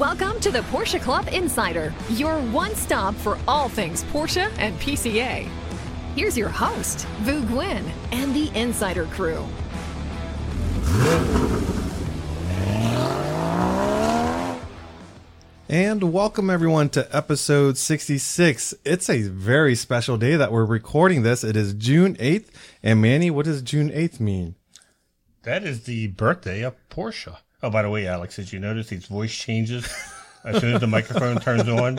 Welcome to the Porsche Club Insider, your one stop for all things Porsche and PCA. Here's your host, Vu Nguyen, and the Insider crew. And welcome everyone to episode 66. It's a very special day that we're recording this. It is June 8th. And Manny, what does June 8th mean? That is the birthday of Porsche. Oh, by the way, Alex, did you notice these voice changes as soon as the microphone turns on?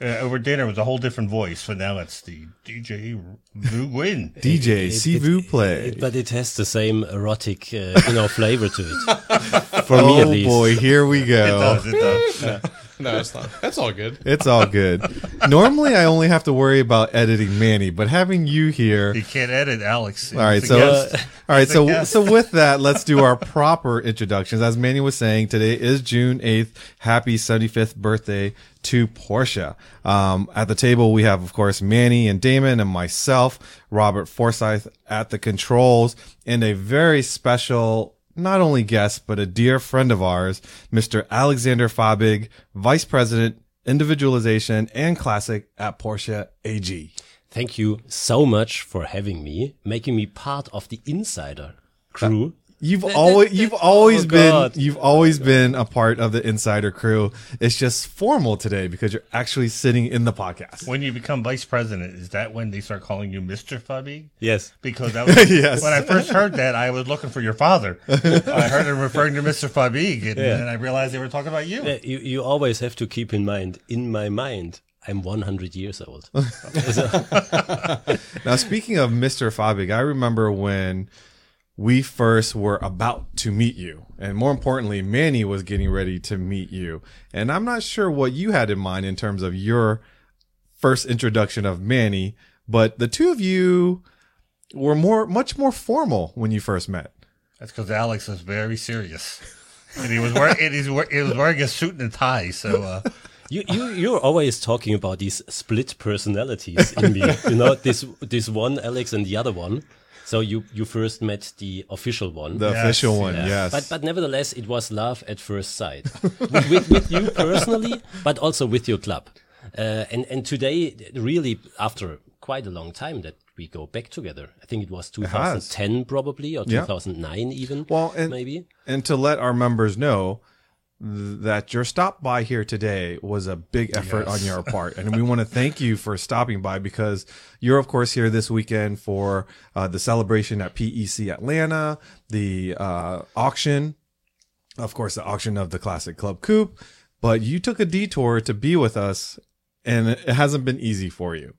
Uh, over dinner it was a whole different voice, but now it's the DJ Vu Nguyen. DJ Sivu Play. It, but it has the same erotic, uh, you know, flavor to it. For me, at least. oh least. boy, here we It go. does, it does. No, it's not. That's all good. It's all good. Normally, I only have to worry about editing Manny, but having you here. You can't edit Alex. All right, so guest. all right, so guest. so with that, let's do our proper introductions. As Manny was saying, today is June eighth. Happy seventy fifth birthday to Porsche. Um, at the table, we have of course Manny and Damon and myself, Robert Forsyth at the controls, and a very special. Not only guest, but a dear friend of ours, Mr. Alexander Fabig, Vice President, Individualization and Classic at Porsche AG. Thank you so much for having me, making me part of the insider crew. You've always you've always oh, been you've always been a part of the insider crew. It's just formal today because you're actually sitting in the podcast. when you become vice president, is that when they start calling you Mr. Fabig? Yes. Because that was, Yes. when I first heard that, I was looking for your father. I heard him referring to Mr. Fabig, and then I realized they were talking about you. Uh, You, you always have to keep in mind, in my mind, I'm 100 years old. Now speaking of Mr. Fabig, I remember when we first were about to meet you. And more importantly, Manny was getting ready to meet you. And I'm not sure what you had in mind in terms of your first introduction of Manny, but the two of you were more much more formal when you first met. That's because Alex was very serious, and he was wearing and he's, wear- he was wearing a suit and a tie. So uh, You, you, you're always talking about these split personalities in me. You know, this, this one Alex and the other one. So you, you first met the official one. The Yes, official one, yeah. yes. But but nevertheless, it was love at first sight with, with, with you personally, but also with your club. Uh, and and today, really, after quite a long time, that we go back together. I think it was 2010 probably or Yeah. 2009 even. Well, and, maybe. and to let our members know th- that your stop by here today was a big effort on your part, and we want to thank you for stopping by because you're of course here this weekend for uh, the celebration at PEC Atlanta, the uh, auction, of course, the auction of the Classic Club Coupe. But you took a detour to be with us, and it hasn't been easy for you.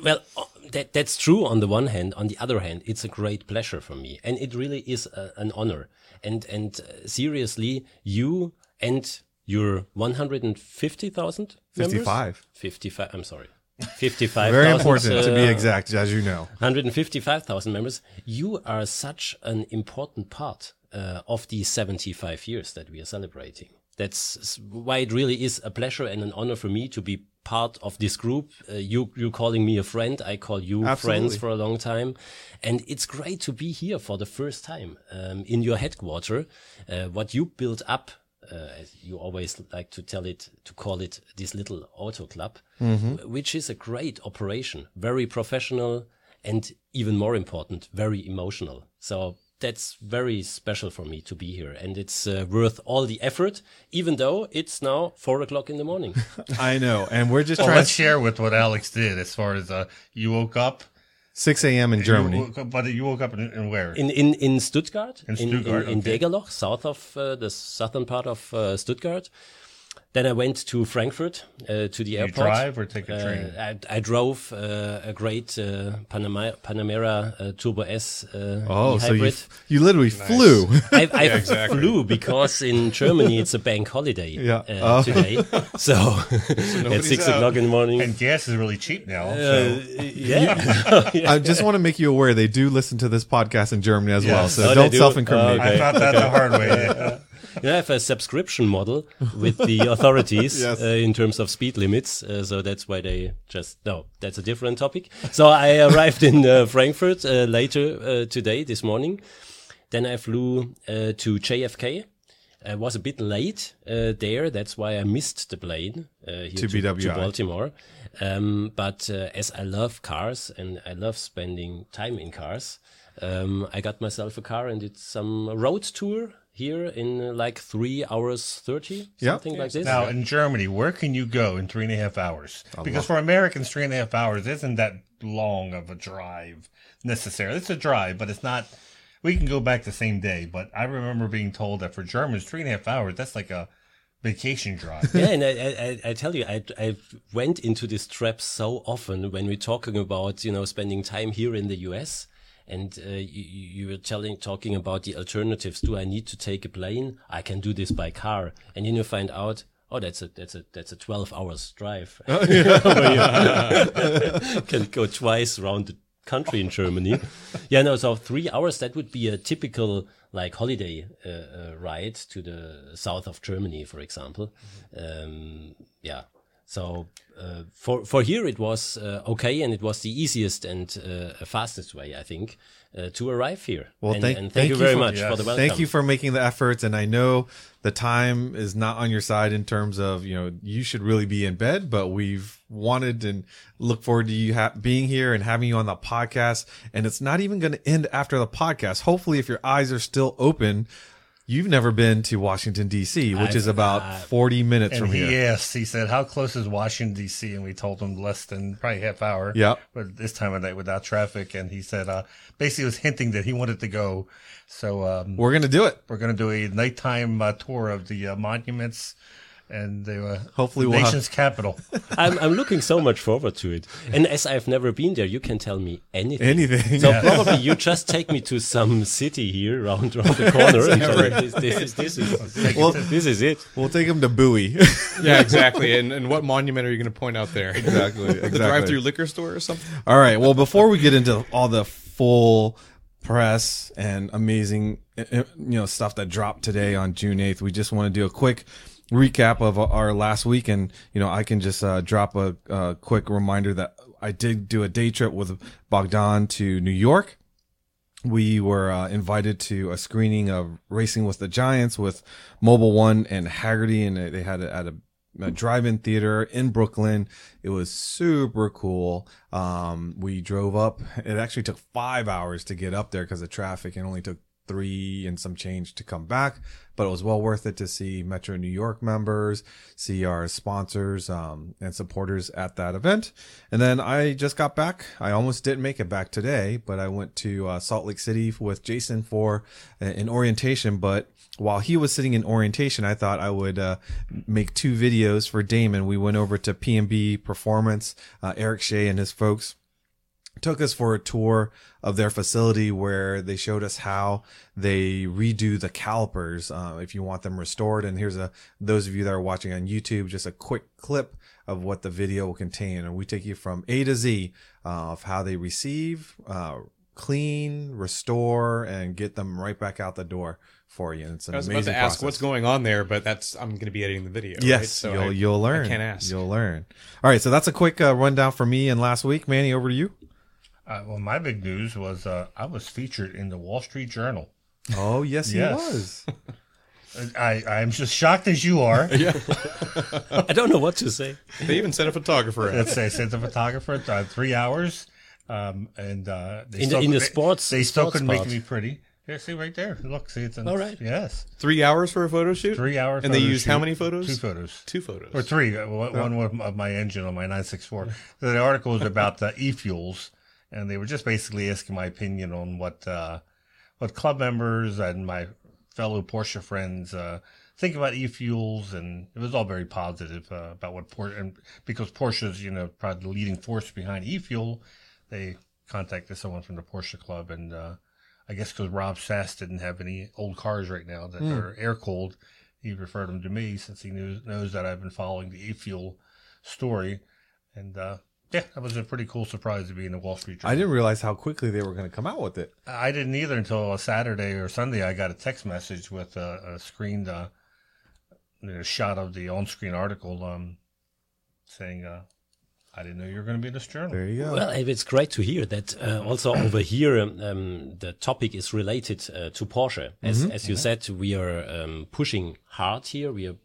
Well, uh, that that's true on the one hand. On the other hand, it's a great pleasure for me, and it really is a, an honor. And and uh, seriously, you and your 150,000 members? 55. 55. I'm sorry. 55. Very important to be exact, as you know. 155,000 members. You are such an important part uh, of the 75 years that we are celebrating. That's why it really is a pleasure and an honor for me to be part of this group. Uh, you, you calling me a friend. I call you Absolutely. friends for a long time. And it's great to be here for the first time, um, in your headquarter. Uh, what you built up, uh, as you always like to tell it, to call it this little auto club, wh- which is a great operation, very professional and even more important, very emotional. So that's very special for me to be here. And it's uh, worth all the effort, even though it's now four o'clock in the morning. I know, and we're just well, trying. let's share with what Alex did as far as uh, you woke up. 6 a.m. in Germany. woke up, but you woke up in, in where? in in in Stuttgart, In Stuttgart, in, in, okay. Degerloch, south of uh, the southern part of uh, Stuttgart. Then I went to Frankfurt uh, to the you airport. drive or take a train? Uh, I, I drove uh, a great uh, Panama, Panamera uh, Turbo S uh, Oh, so you, f- you literally flew. I, I exactly. flew because in Germany it's a bank holiday Yeah. uh, Oh. today. So at nobody's six out. o'clock in the morning. and gas is really cheap now. uh, so yeah. I just want to make you aware they do listen to this podcast in Germany as well, so Oh, don't do? self-incriminate. Okay. I thought that the hard way. yeah. You have a subscription model with the authorities Yes. uh, in terms of speed limits. Uh, so that's why they just, no, that's a different topic. So I arrived in uh, Frankfurt uh, later uh, today, this morning. Then I flew uh, to JFK I was a bit late uh, there. That's why I missed the plane uh, here To to, BWI. Baltimore. Um, but uh, as I love cars and I love spending time in cars, um, I got myself a car and did some road tour here in uh, like three hours thirty, Yeah. something like this. Now in Germany, where can you go in three and a half hours? Because for Americans, three and a half hours isn't that long of a drive necessarily. It's a drive, but it's not. We can go back the same day, but I remember being told that for Germans, three and a half hours that's like a vacation drive. yeah, and I, I, I- I tell you, I, I went into this trap so often when we're talking about, you know, spending time here in the US. And uh, you, you were telling, talking about the alternatives. Do I need to take a plane? I can do this by car. And then you find out, oh, that's a that's a that's a twelve hours drive. Where you can go twice around the country in Germany. yeah, no. So three hours that would be a typical like holiday uh, uh, ride to the south of Germany, for example. Um, yeah. So uh, for for here it was uh, okay, and it was the easiest and uh, fastest way, I think, uh, to arrive here. Well, and, thank- and thank you you very for- much yes. for the welcome. Thank you for making the efforts, and I know the time is not on your side in terms of you know you should really be in bed, but we've wanted and look forward to you ha- being here and having you on the podcast. And it's not even going to end after the podcast. Hopefully, if your eyes are still open, you've never been to Washington D.C., which I've- is about uh, forty minutes And from he here. Yes, he said, "How close is Washington D.C.?" And we told him less than probably half hour. Yep. But this time of night without traffic, and he said, uh, basically was hinting that he wanted to go. So um, We're going to do it. we're going to do a nighttime uh, tour of the uh, monuments and they were Hopefully we'll have- nation's capital. I'm, I'm looking so much forward to it. And as I've never been there, you can tell me anything. Anything. So probably you just take me to some city here around, around the corner. and tell me this, this, is, this, is, Well- this is it. We'll take him to Bowie. Yeah, exactly. and and what monument are you going to point out there? exactly. exactly. The drive-through liquor store or something? All right. Well, before we get into all the full press and amazing, uh, uh, you know, stuff that dropped today on June 8th, we just want to do a quick recap of our last week. And, you know, I can just uh, drop a, a quick reminder that I did do a day trip with Bogdan to New York. We were uh, invited to a screening of Racing with the Giants with Mobil One and Hagerty, and they had it at a, a drive-in theater in Brooklyn. It was super cool. Um, we drove up. It actually took five hours to get up there because of traffic, and only took three and some change to come back. But it was well worth it to see Metro New York members, see our sponsors um, and supporters at that event. And then I just got back. I almost didn't make it back today, but I went to uh, Salt Lake City with Jason for uh, an orientation. But while he was sitting in orientation, I thought I would uh, make two videos for Damon. We went over to PMB Performance, uh, Eric Shea and his folks took us for a tour of their facility where they showed us how they redo the calipers uh, if you want them restored and here's a those of you that are watching on youtube just a quick clip of what the video will contain and we take you from a to z uh, of how they receive uh, clean restore and get them right back out the door for you and it's an I was amazing about to ask process. what's going on there, but that's I'm going to be editing the video. Yes, right? So you'll I- you'll learn. I can't ask. You'll learn. All right, so that's a quick uh, rundown for me and last week. Manny, over to you. Uh, well, my big news was uh, I was featured in the Wall Street Journal. Oh yes, he was. I, I'm just shocked as you are. I don't know what to say. They even sent a photographer. Let's say sent a photographer uh, three hours, um, and uh, they In the- in the sports- they still sports couldn't make me pretty. Yeah, see right there. Look, see it's an, All right. Yes, Three hours for a photo shoot. three hours. And they photo used how many photos? Two photos. Two photos. Or three. uh, One, one with- of my engine on my 964. The article was about the e-fuels, and they were just basically asking my opinion on what uh, what club members and my fellow Porsche friends uh, think about e-fuels, and it was all very positive uh, about what Porsche. And because Porsche's, you know, probably the leading force behind e-fuel, they contacted someone from the Porsche club, and uh, I guess because Rob Sass didn't have any old cars right now that are air cooled, he referred them to me since he knows, knows that I've been following the e-fuel story. And uh, yeah, that was a pretty cool surprise to be in the Wall Street Journal. I didn't realize how quickly they were going to come out with it. I didn't either until a Saturday or Sunday. I got a text message with a, a screened uh, you know, shot of the on-screen article um, saying, uh, I didn't know you were going to be in this journal. There you go. Well, it's great to hear that uh, also over here um, um, the topic is related uh, to Porsche. As, as you said, we are um, pushing hard here. We are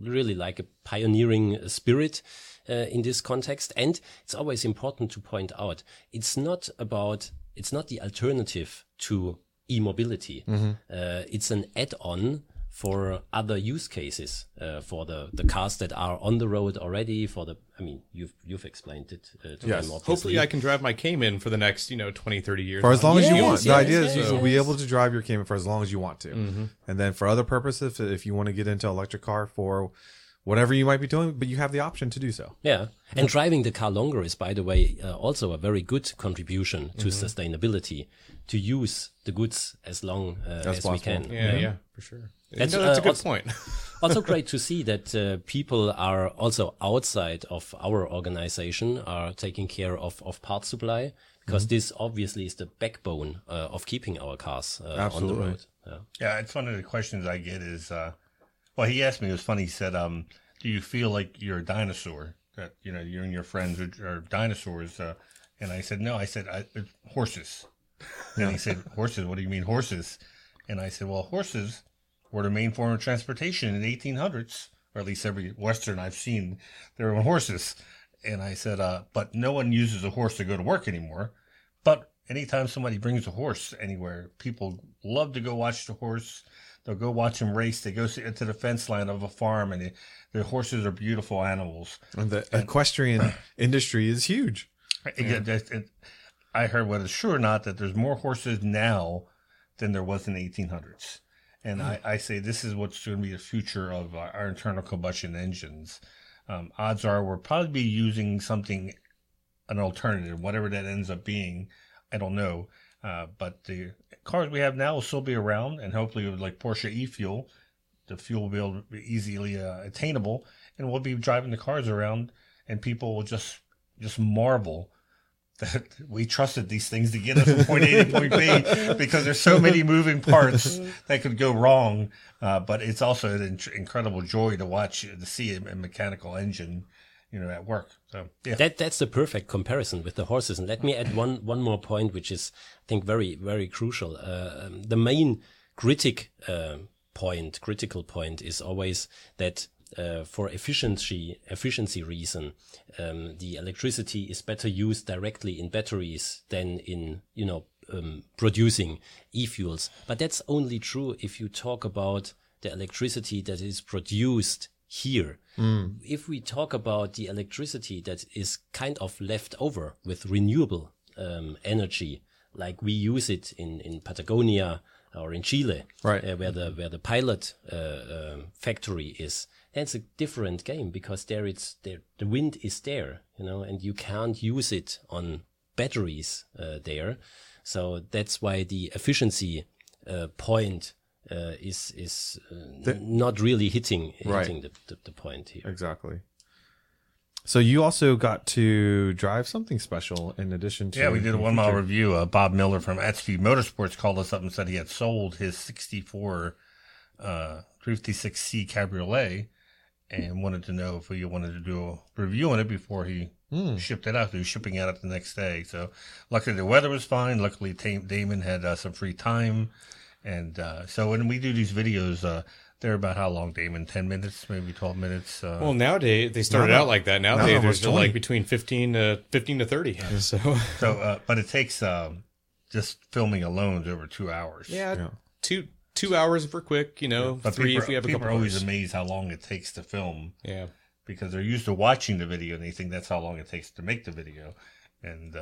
really like a pioneering spirit uh, in this context. And it's always important to point out it's not about, it's not the alternative to e-mobility. Uh, it's an add-on for other use cases uh, for the, the cars that are on the road already for the i mean you've you've explained it uh, to Yes. them obviously. Hopefully, I can drive my Cayman for the next, you know, 20, 30 years. for as long as you Yes, want. the yes, idea is you'll be able to drive your Cayman for as long as you want to. Mm-hmm. And then for other purposes, if you want to get into electric car for whatever you might be doing, but you have the option to do so. Yeah. And driving the car longer is, by the way, uh, also a very good contribution to Mm-hmm. sustainability to use the goods as long uh, as, we can. Yeah, yeah, for sure. That's, no, that's a uh, good also- point. also great to see that uh, people are also outside of our organization are taking care of, of part supply because Mm-hmm. this obviously is the backbone uh, of keeping our cars uh, on the road. Yeah. Yeah, it's one of the questions I get is, uh, well, he asked me, it was funny. He said, um, do you feel like you're a dinosaur? That, you know, you and your friends are, are dinosaurs? Uh, and I said, no, I said, I, horses. And he said, horses? What do you mean horses? And I said, well, horses were the main form of transportation in the 1800s, or at least every Western I've seen, they were on horses. And I said, uh, but no one uses a horse to go to work anymore. But anytime somebody brings a horse anywhere, people love to go watch the horse. They'll go watch them race. They go sit into the fence line of a farm, and the, the horses are beautiful animals. And the equestrian industry is huge. Again, that- it- I heard whether it's true or not that there's more horses now than there was in the 1800s. And I, I say this is what's going to be the future of our, our internal combustion engines. Um, odds are we'll probably be using something, an alternative, whatever that ends up being. I don't know. Uh, but the cars we have now will still be around, and hopefully, with like Porsche e-fuel, the fuel will be able to be easily uh, attainable, and we'll be driving the cars around, and people will just just marvel that we trusted these things to get us from point A to point B because there's so many moving parts that could go wrong. Uh, but it's also an in- incredible joy to watch to see a, a mechanical engine, you know, at work. So yeah, That that's the perfect comparison with the horses. And let me add one one more point, which is I think very very crucial. Uh, um, the main critic uh, point, critical point, is always that. Uh, for efficiency efficiency reason, um, the electricity is better used directly in batteries than in you know um, producing e-fuels. But that's only true if you talk about the electricity that is produced here. If we talk about the electricity that is kind of left over with renewable um, energy, like we use it in, in Patagonia or in Chile, Right. uh, where the where the pilot uh, um factory is, that's a different game because there it's there the wind is there, you know, and you can't use it on batteries uh, there. So that's why the efficiency uh, point uh, is is uh, not really hitting Right. hitting the, the, the point here. Exactly. So you also got to drive something special in addition to yeah, we did a one mile review. Uh, Bob Miller from at Speed Motorsports called us up and said he had sold his 64 uh, 356C Cabriolet and wanted to know if we wanted to do a review on it before he shipped it out. He was shipping it out the next day. So luckily the weather was fine. Luckily Damon had uh, some free time. And uh, so when we do these videos, uh, they're about how long, Damon? 10 minutes, maybe 12 minutes? Uh, Well, nowadays they started No, no. out like that. No, Nowadays almost they're 20. like between fifteen to fifteen to thirty. So so, uh, but it takes um, just filming alone is over two hours. yeah, Yeah. two two hours for quick. You know, But three people, if we have a people couple are always hours. amazed how long it takes to film Yeah. because they're used to watching the video and they think that's how long it takes to make the video. And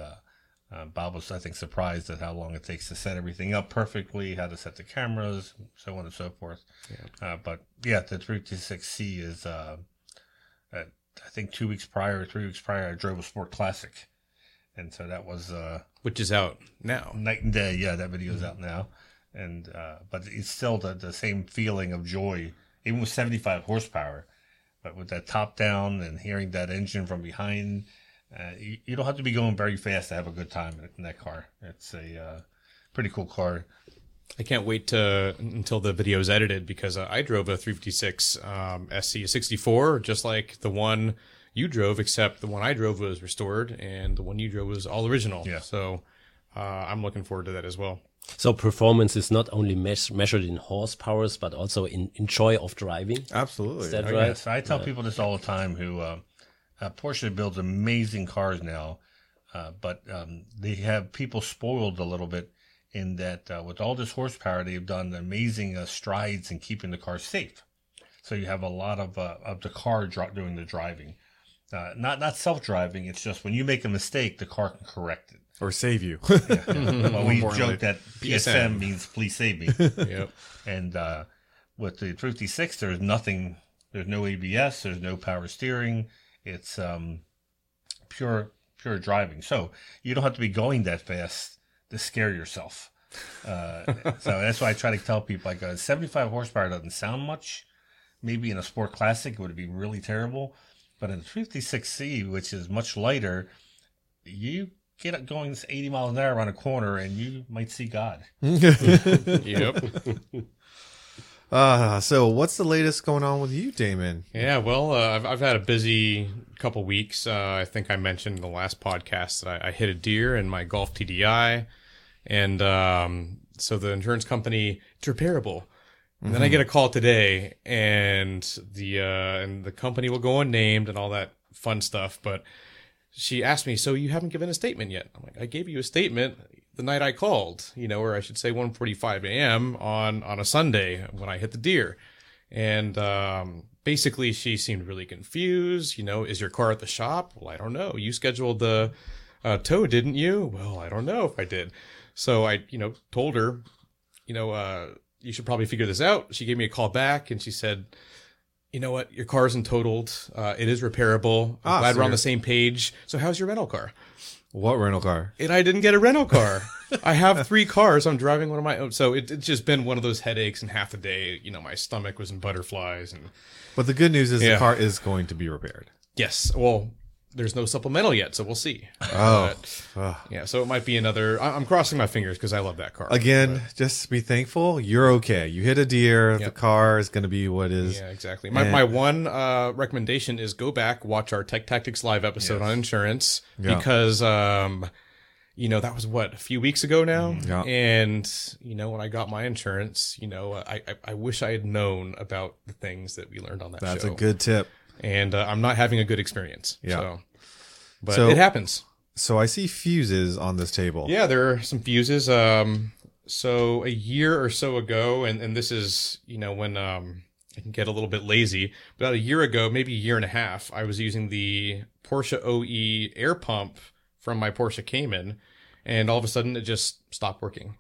uh, uh, Bob was, I think, surprised at how long it takes to set everything up perfectly, how to set the cameras, so on and so forth. Uh, but yeah, the 326C is, uh, at, I think, two weeks prior, three weeks prior, I drove a Sport Classic. And so that was uh, Which is out now. night and day. Yeah, that video's out now, and uh, but it's still the the same feeling of joy, even with 75 horsepower. But with that top down and hearing that engine from behind, uh, you, you don't have to be going very fast to have a good time in, in that car. It's a uh, pretty cool car. I can't wait to until the video is edited because uh, I drove a 356 um, SC64 just like the one you drove, except the one I drove was restored, and the one you drove was all original. Yeah. So uh, I'm looking forward to that as well. So performance is not only meas- measured in horsepowers, but also in, in joy of driving. Absolutely. Is that Oh, right? Yes, I tell people this all the time. Who uh, uh, Porsche builds amazing cars now, uh, but um, they have people spoiled a little bit in that uh, with all this horsepower, they've done amazing uh, strides in keeping the car safe. So you have a lot of uh, of the car dri- doing the driving, uh, not not self driving. It's just when you make a mistake, the car can correct it. Or save you. well, we importantly, joke that PSM means please save me. Yep. And uh, with the 56, there's nothing. There's no ABS. There's no power steering. It's um, pure pure driving. So you don't have to be going that fast to scare yourself. Uh, so that's why I try to tell people like uh, 75 horsepower doesn't sound much. Maybe in a sport classic it would be really terrible, but in the 56C, which is much lighter, you get it going 80 miles an hour around a corner and you might see God. Yep. Uh, so what's the latest going on with you, Damon? Yeah, well, uh, I've, I've had a busy couple weeks. Uh, I think I mentioned in the last podcast that I, I hit a deer in my Golf TDI, and um, so the insurance company it's repairable. And then I get a call today, and the uh, and the company will go unnamed and all that fun stuff. But she asked me, "So you haven't given a statement yet?" I'm like, "I gave you a statement the night I called, you know, or I should say 1:45 a.m. on on a Sunday when I hit the deer." And um, basically, she seemed really confused. You know, is your car at the shop? Well, I don't know. You scheduled the uh, tow, didn't you? Well, I don't know if I did. So I, you know, told her, you know, uh, you should probably figure this out. She gave me a call back and she said, you know what, your car isn't totaled. Uh, it is repairable. I'm Ah, glad so we're on the same page. So how's your rental car? What rental car? And I didn't get a rental car. I have three cars. I'm driving one of my own. So it, it's just been one of those headaches and half the day, you know, my stomach was in butterflies and But the good news is the car is going to be repaired. yes, well, there's no supplemental yet. So we'll see. Oh, But, yeah. So it might be another, I- I'm crossing my fingers because I love that car. again, just be thankful. You're okay. You hit a deer. The car is going to be what is. Yeah, exactly. My, And- my one uh, recommendation is go back, watch our Tech Tactics Live episode on insurance Yeah. because, um, you know, that was what, a few weeks ago now? Mm, Yeah. And, you know, when I got my insurance, you know, I, I, I wish I had known about the things that we learned on that That's show. a good tip. And uh, I'm not having a good experience. Yeah. So. But So- it happens. So I see fuses on this table. Yeah, there are some fuses. Um, so a year or so ago, and, and this is, you know, when um, I can get a little bit lazy. About a year ago, maybe a year and a half, I was using the Porsche OE air pump from my Porsche Cayman, and all of a sudden it just stopped working.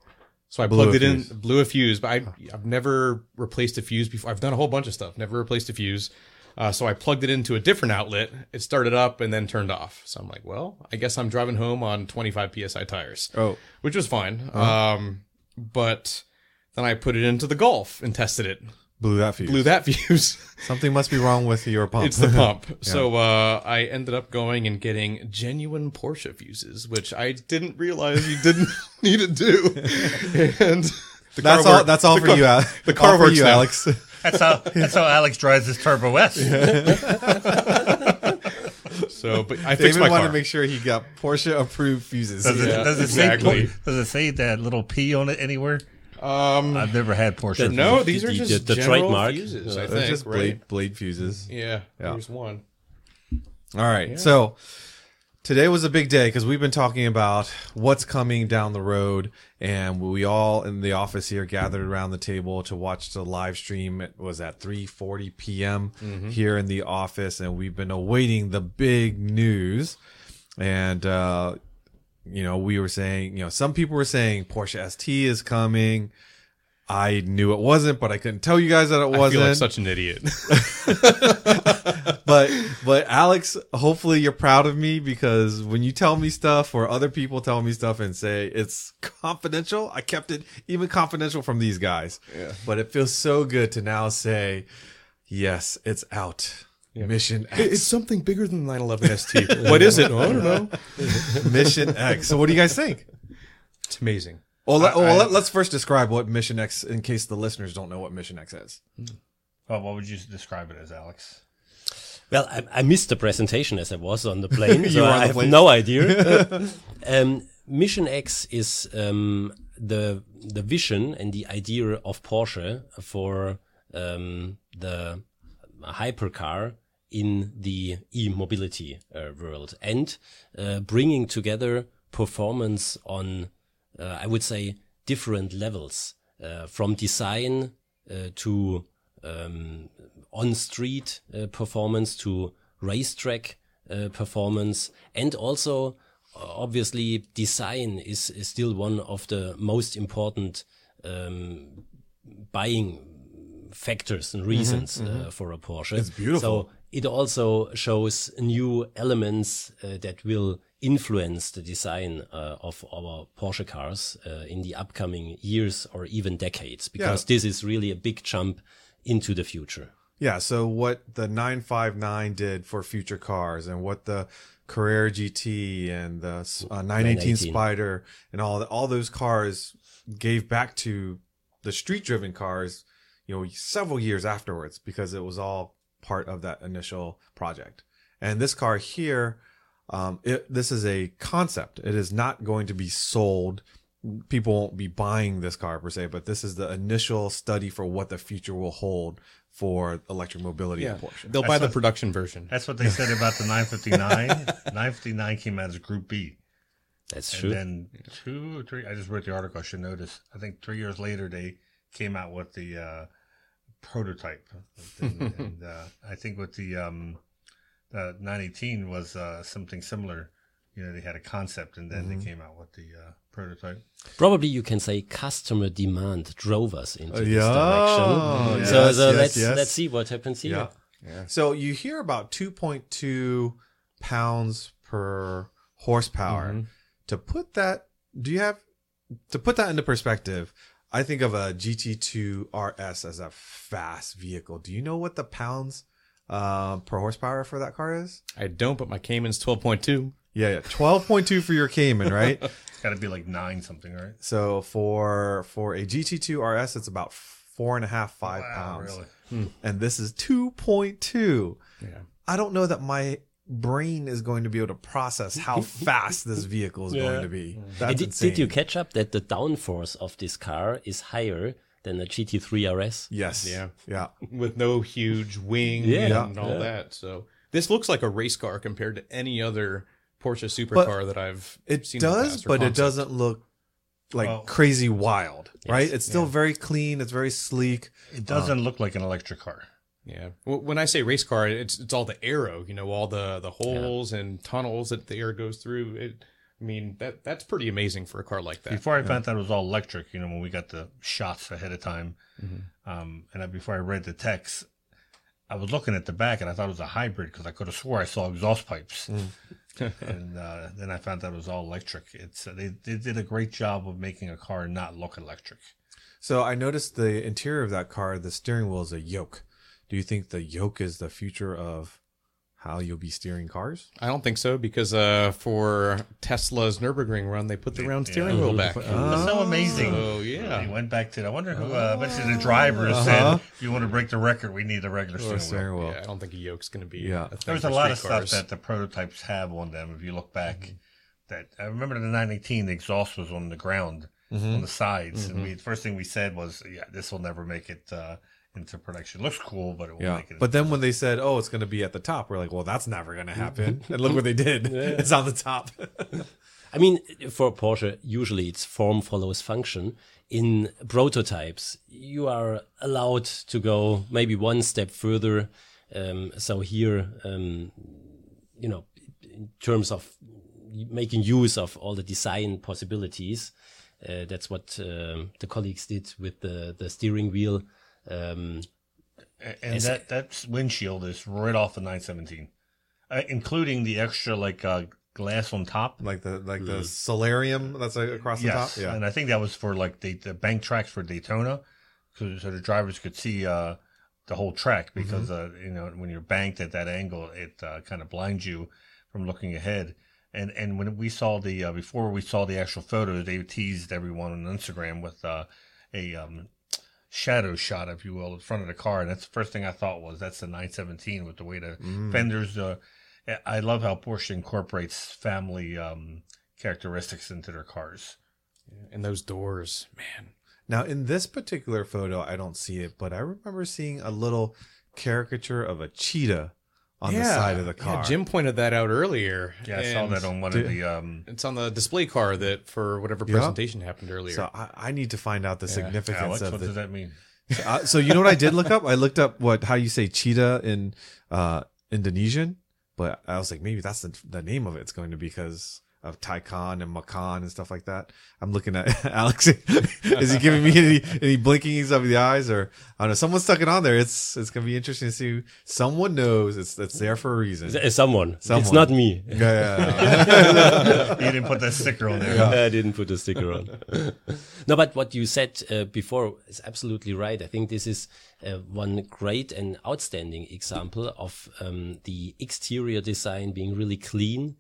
So I Blew plugged it in, blew a fuse, but I, I've never replaced a fuse before. I've done a whole bunch of stuff, never replaced a fuse. Uh, so I plugged it into a different outlet. It started up and then turned off. So I'm like, well, I guess I'm driving home on 25 psi tires Oh, which was fine. Um, but then I put it into the Golf and tested it. blew that fuse. Blew that fuse. Something must be wrong with your pump. it's the pump. So uh, I ended up going and getting genuine Porsche fuses, which I didn't realize you didn't need to do. And the that's all. worked- That's all the for car- you, Al. The car works you, now. Alex. That's how that's how Alex drives his Turbo S. So, but I fixed David my wanted car. to make sure he got Porsche approved fuses. Does it, Yeah, does it exactly. say does it say that little P on it anywhere? um, I've never had Porsche. no, these are the- just the general trademark. fuses. I They're think, just right? blade blade fuses. Yeah, Yeah. here's one. All right. So today was a big day because we've been talking about what's coming down the road, and we all in the office here gathered around the table to watch the live stream. It was at 3:40 p.m. here in the office, and we've been awaiting the big news. And uh, you know, we were saying, you know, some people were saying Porsche ST is coming. I knew it wasn't, but I couldn't tell you guys that it wasn't feel like such an idiot. but but Alex, hopefully you're proud of me because when you tell me stuff or other people tell me stuff and say it's confidential, I kept it even confidential from these guys. Yeah. But it feels so good to now say, yes, it's out. Mission X. It's something bigger than the 911 ST. what is it? I don't know. Mission X. So what do you guys think? It's amazing. Well, let, I- well let, us first describe what Mission X, in case the listeners don't know what Mission X is. Well, what would you describe it as, Alex? Well, I, I missed the presentation as I was on the plane, so I have plane. no idea. um, Mission X is um, the the vision and the idea of Porsche for um, the hypercar in the e-mobility uh, world and uh, bringing together performance on, I would say, different levels uh, from design uh, to um, on-street uh, performance to racetrack uh, performance and also uh, obviously design is, is still one of the most important um, buying factors and reasons uh, for a Porsche. It's beautiful. So it also shows new elements uh, that will influence the design uh, of our Porsche cars uh, in the upcoming years or even decades, because this is really a big jump into the future. Yeah, so what the 959 did for future cars and what the Carrera GT and the uh, 918 918. Spider and all all those cars gave back to the street driven cars, you know, several years afterwards because it was all part of that initial project. And this car here, um, it, this is a concept. It is not going to be sold. People won't be buying this car per se, but this is the initial study for what the future will hold for electric mobility Yeah, in Porsche. they'll buy the production version. That's what they said about the 959. 959 came out as Group B. That's And true. then two or three, I just read the article, I should notice. I think three years later, they came out with the uh, prototype. and and uh, I think with the, um, the 918 was uh, something similar. You know, they had a concept and then Mm-hmm. they came out with the uh, prototype. Probably you can say customer demand drove us into this yeah. direction. Yes, so so yes, let's yes. let's see what happens here. Yeah. So you hear about 2.2 pounds per horsepower. To put that, do you have to put that into perspective? I think of a GT2 RS as a fast vehicle. Do you know what the pounds uh, per horsepower for that car is? I don't, but my Cayman's 12.2. Yeah, yeah, 12.2 for your Cayman, right? It's got to be like nine something, right? so for for a GT2 RS, it's about four and a half, five Wow, pounds. really? and this is 2.2. Yeah. I don't know that my brain is going to be able to process how fast this vehicle is going to be. That's did, did you catch up that the downforce of this car is higher than the GT3 RS? Yes. Yeah. Yeah. with no huge wing Yeah. and all that. So this looks like a race car compared to any other Porsche But supercar that I've It seen. in the does, past, or but it doesn't look like Well- crazy wild, right? It's still very clean. It's very sleek. It doesn't uh, look like an electric car. Yeah. When I say race car, it's it's all the aero. You know, all the the holes and tunnels that the air goes through. It. I mean, that that's pretty amazing for a car like that. Before I found out it was all electric, you know, when we got the shots ahead of time, Mm-hmm. um, and I, before I read the text, I was looking at the back and I thought it was a hybrid because I could have swore I saw exhaust pipes. Mm. and uh, then I found out it was all electric. It's uh, they, they did a great job of making a car not look electric. So I noticed the interior of that car, the steering wheel is a yoke. Do you think the yoke is the future of how you'll be steering cars? I don't think so because uh, for Tesla's Nurburgring run, they put the round steering wheel back. That's so amazing. Oh yeah. He went back to. I wonder who. Uh, I bet the driver Uh-huh. said, "If you want to break the record, we need a regular Or steering wheel." steering wheel. Yeah, I don't think a yoke's going to be. Yeah. a thing There's for a lot of street stuff cars. that the prototypes have on them. If you look back, Mm-hmm. that I remember the 918, the exhaust was on the ground Mm-hmm. on the sides, and we the first thing we said was, "Yeah, this will never make it uh, into production. Looks cool, but it won't Yeah. make it." But then when they said, oh, it's going to be at the top, we're like, well, that's never going to happen. and look what they did. It's on the top. I mean, for Porsche, usually it's form follows function. In prototypes, you are allowed to go maybe one step further. Um, so here, um, you know, in terms of making use of all the design possibilities, uh, that's what um, the colleagues did with the, the steering wheel. Um, and that that windshield is right off the 917, uh, including the extra like uh, glass on top. like the like the solarium that's like across the Yes, top. Yeah. and I think that was for like the, the bank tracks for Daytona, so, so the drivers could see uh, the whole track Mm-hmm. because uh, you know when you're banked at that angle, it uh, kind of blinds you from looking ahead. And and when we saw the uh, before we saw the actual photos, they teased everyone on Instagram with uh, a um, shadow shot, if you will, in front of the car. And that's the first thing I thought was that's the 917 with the way the Mm. fenders. Uh, I love how Porsche incorporates family um, characteristics into their cars. And those doors, man. Now, in this particular photo, I don't see it, but I remember seeing a little caricature of a cheetah on the side of the car. Yeah, Jim pointed that out earlier. Yeah, I saw that on one Did- of the. Um, It's on the display car that for whatever Yeah. presentation happened earlier. So I, I need to find out the significance Alex, of what the, does that mean? Uh, so you know what I did look up? I looked up what how you say cheetah in uh, Indonesian, but I was like maybe that's the, the name of it. It's going to be because of Taycan and Macan and stuff like that. I'm looking at Alex. Is he giving me any any blinkings of the eyes or I don't know? Someone stuck it on there. It's it's gonna be interesting to see. Someone knows it's it's there for a reason. Uh, Someone. It's not me. Yeah, yeah, yeah. you didn't put that sticker on there. I didn't put the sticker on. no, but what you said uh, before is absolutely right. I think this is uh, one great and outstanding example of um, the exterior design being really clean,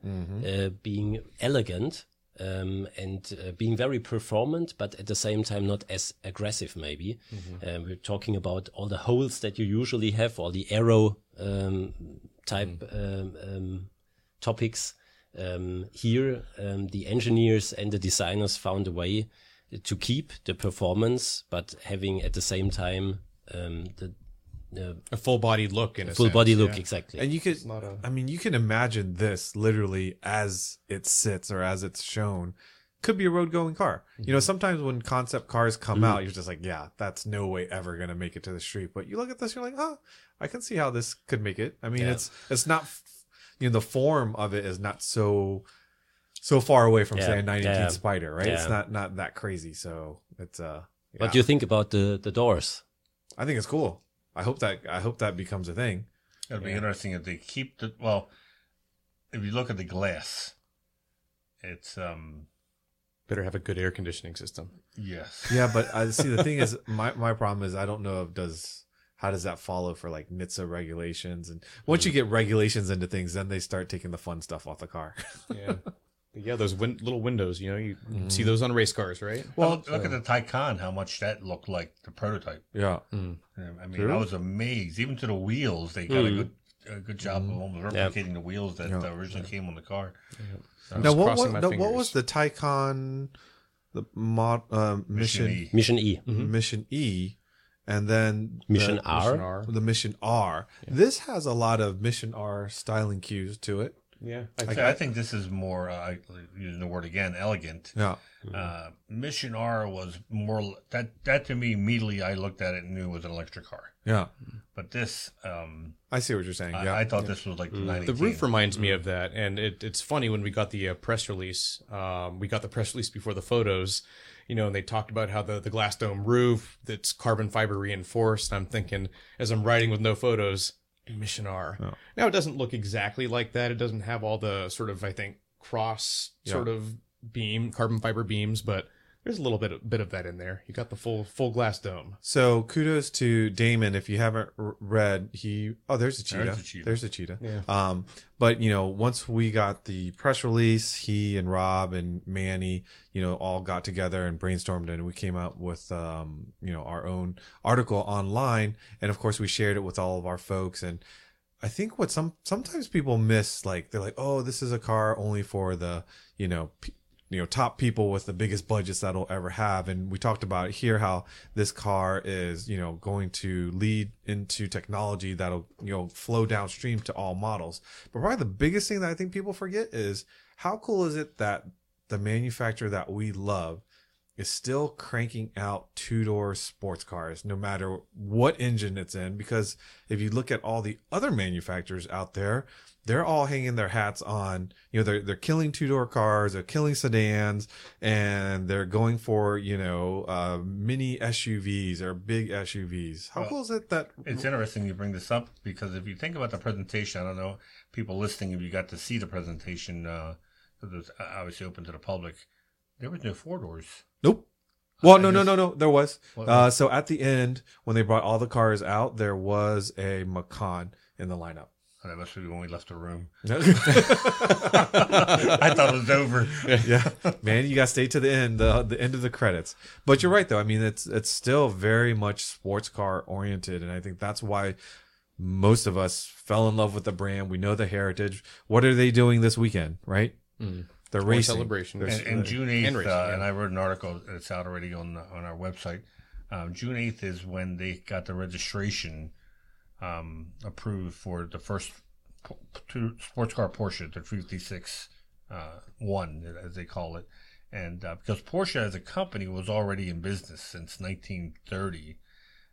uh, being elegant. Um, and uh, being very performant, but at the same time not as aggressive. Maybe uh, we're talking about all the holes that you usually have, all the aero um, type um, um, topics. Um, here, um, the engineers and the designers found a way to keep the performance, but having at the same time um, the uh, a full bodied look in a full sense, body look yeah. exactly. And you could, not a- I mean, you can imagine this literally as it sits or as it's shown. Could be a road going car. You know, sometimes when concept cars come out, you're just like, yeah, that's no way ever going to make it to the street. But you look at this, you're like, oh, I can see how this could make it. I mean, Yeah. it's, it's not, you know, the form of it is not so, so far away from Yeah, say a 918 yeah. Spider, right? It's not, not that crazy. So it's, uh, yeah. What do you think about the the doors? I think it's cool. I hope that, I hope that becomes a thing. It'll be interesting if they keep the well. If you look at the glass, it's um Better have a good air conditioning system. yes. Yeah, but I see the thing is my my problem is I don't know if does how does that follow for like NHTSA regulations and once you get regulations into things, then they start taking the fun stuff off the car. Yeah. But yeah, those win- little windows, you know, you Mm-hmm. see those on race cars, right? Well, look, look at the Taycan, how much that looked like the prototype. yeah, Um, I mean, True. I was amazed. Even to the wheels, they got a good a good job of almost Yeah. replicating the wheels that Yeah. uh, originally came on the car. I'm Now what crossing what, what was the Taycan, the mod uh, mission E. Mission E, mission E, and then Mission the, R. Mission R. the mission R. This has a lot of mission R styling cues to it. Yeah. I, I think this is more, uh, using the word again, elegant. Yeah, Uh, Mission R was more that that to me immediately I looked at it and knew it was an electric car. yeah. But this, um, I see what you're saying. Yeah, I, I thought this was like the, The roof reminds me of that, and it, it's funny when we got the uh, press release. Um, we got the press release before the photos, you know, and they talked about how the the glass dome roof that's carbon fiber reinforced. I'm thinking as I'm writing with no photos, Mission R. Now it doesn't look exactly like that. It doesn't have all the sort of I think cross sort of beam carbon fiber beams, but there's a little bit of, bit of that in there. You got the full full glass dome. So kudos to Damon. If you haven't read, he oh there's a cheetah. There's a cheetah. There's a cheetah. Yeah. Um, but you know, once we got the press release, he and Rob and Manny, you know, all got together and brainstormed, and we came up with um, you know, our own article online, and of course we shared it with all of our folks and. I think what some sometimes people miss, like they're like, "Oh, this is a car only for the you know p- you know top people with the biggest budgets that'll ever have. And we talked about here how this car is you know going to lead into technology that'll you know flow downstream to all models. But probably the biggest thing that i think people forget is how cool is it that the manufacturer that we love is still cranking out two-door sports cars no matter what engine it's in because if you look at all the other manufacturers out there they're all hanging their hats on you know they're they're killing two-door cars they're killing sedans and they're going for you know uh mini SUVs or big SUVs how Well, cool is it that It's interesting you bring this up because if you think about the presentation, I don't know people listening if you got to see the presentation. Uh, it was obviously open to the public. There was no four doors. Nope. Well, I no, no, no, no. There was. Uh, so at the end, when they brought all the cars out, there was a Macan in the lineup. Oh, that must be when we left the room. I thought it was over. yeah, man, you got to stay to the end, the the end of the credits. But you're right, though. I mean, it's it's still very much sports car oriented, and I think that's why most of us fell in love with the brand. We know the heritage. What are they doing this weekend? Right? They're More racing. celebration. They're- And, and June eighth, And racing, uh, yeah. and I wrote an article. It's out already on the, on our website. Um, June eighth is when they got the registration um, approved for the first two sports car Porsche, the 356 uh, one, as they call it. And uh, because Porsche as a company was already in business since 1930,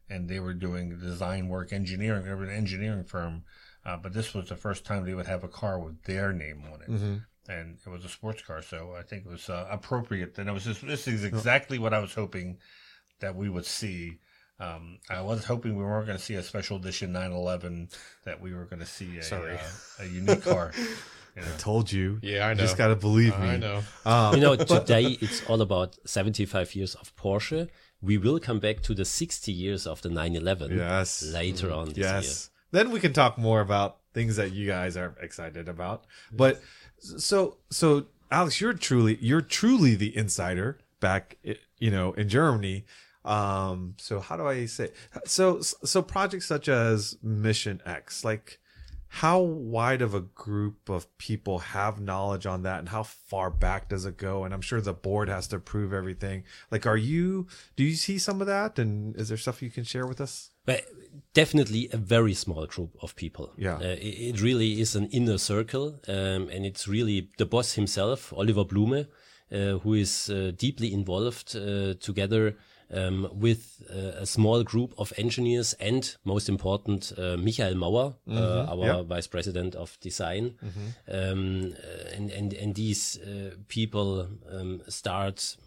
and they were doing design work, engineering. They were an engineering firm, uh, but this was the first time they would have a car with their name on it, and it was a sports car. So I think it was uh, appropriate. And it was just this is exactly what I was hoping that we would see. Um, I was hoping we weren't going to see a special edition 911. That we were going to see a Sorry. uh, a unique car. You know. Told you. Yeah, I You know. just got to believe me. I know. Um, you know, today it's all about 75 years of Porsche. We will come back to the 60 years of the 911 Yes. later on this yes. Then we can talk more about things that you guys are excited about. But so so Alex, you're truly you're truly the insider back you know in Germany. Um so how do I say so so projects such as Mission X like how wide of a group of people have knowledge on that and how far back does it go and i'm sure the board has to approve everything like are you do you see some of that and is there stuff you can share with us But definitely a very small group of people. Yeah. Uh, it, it really is an inner circle, um, and it's really the boss himself, Oliver Blume, uh, who is uh, deeply involved uh, together um, with uh, a small group of engineers and, most important, uh, Michael Mauer, uh, our Yeah. vice president of design. Um, uh, and, and, and these uh, people um, start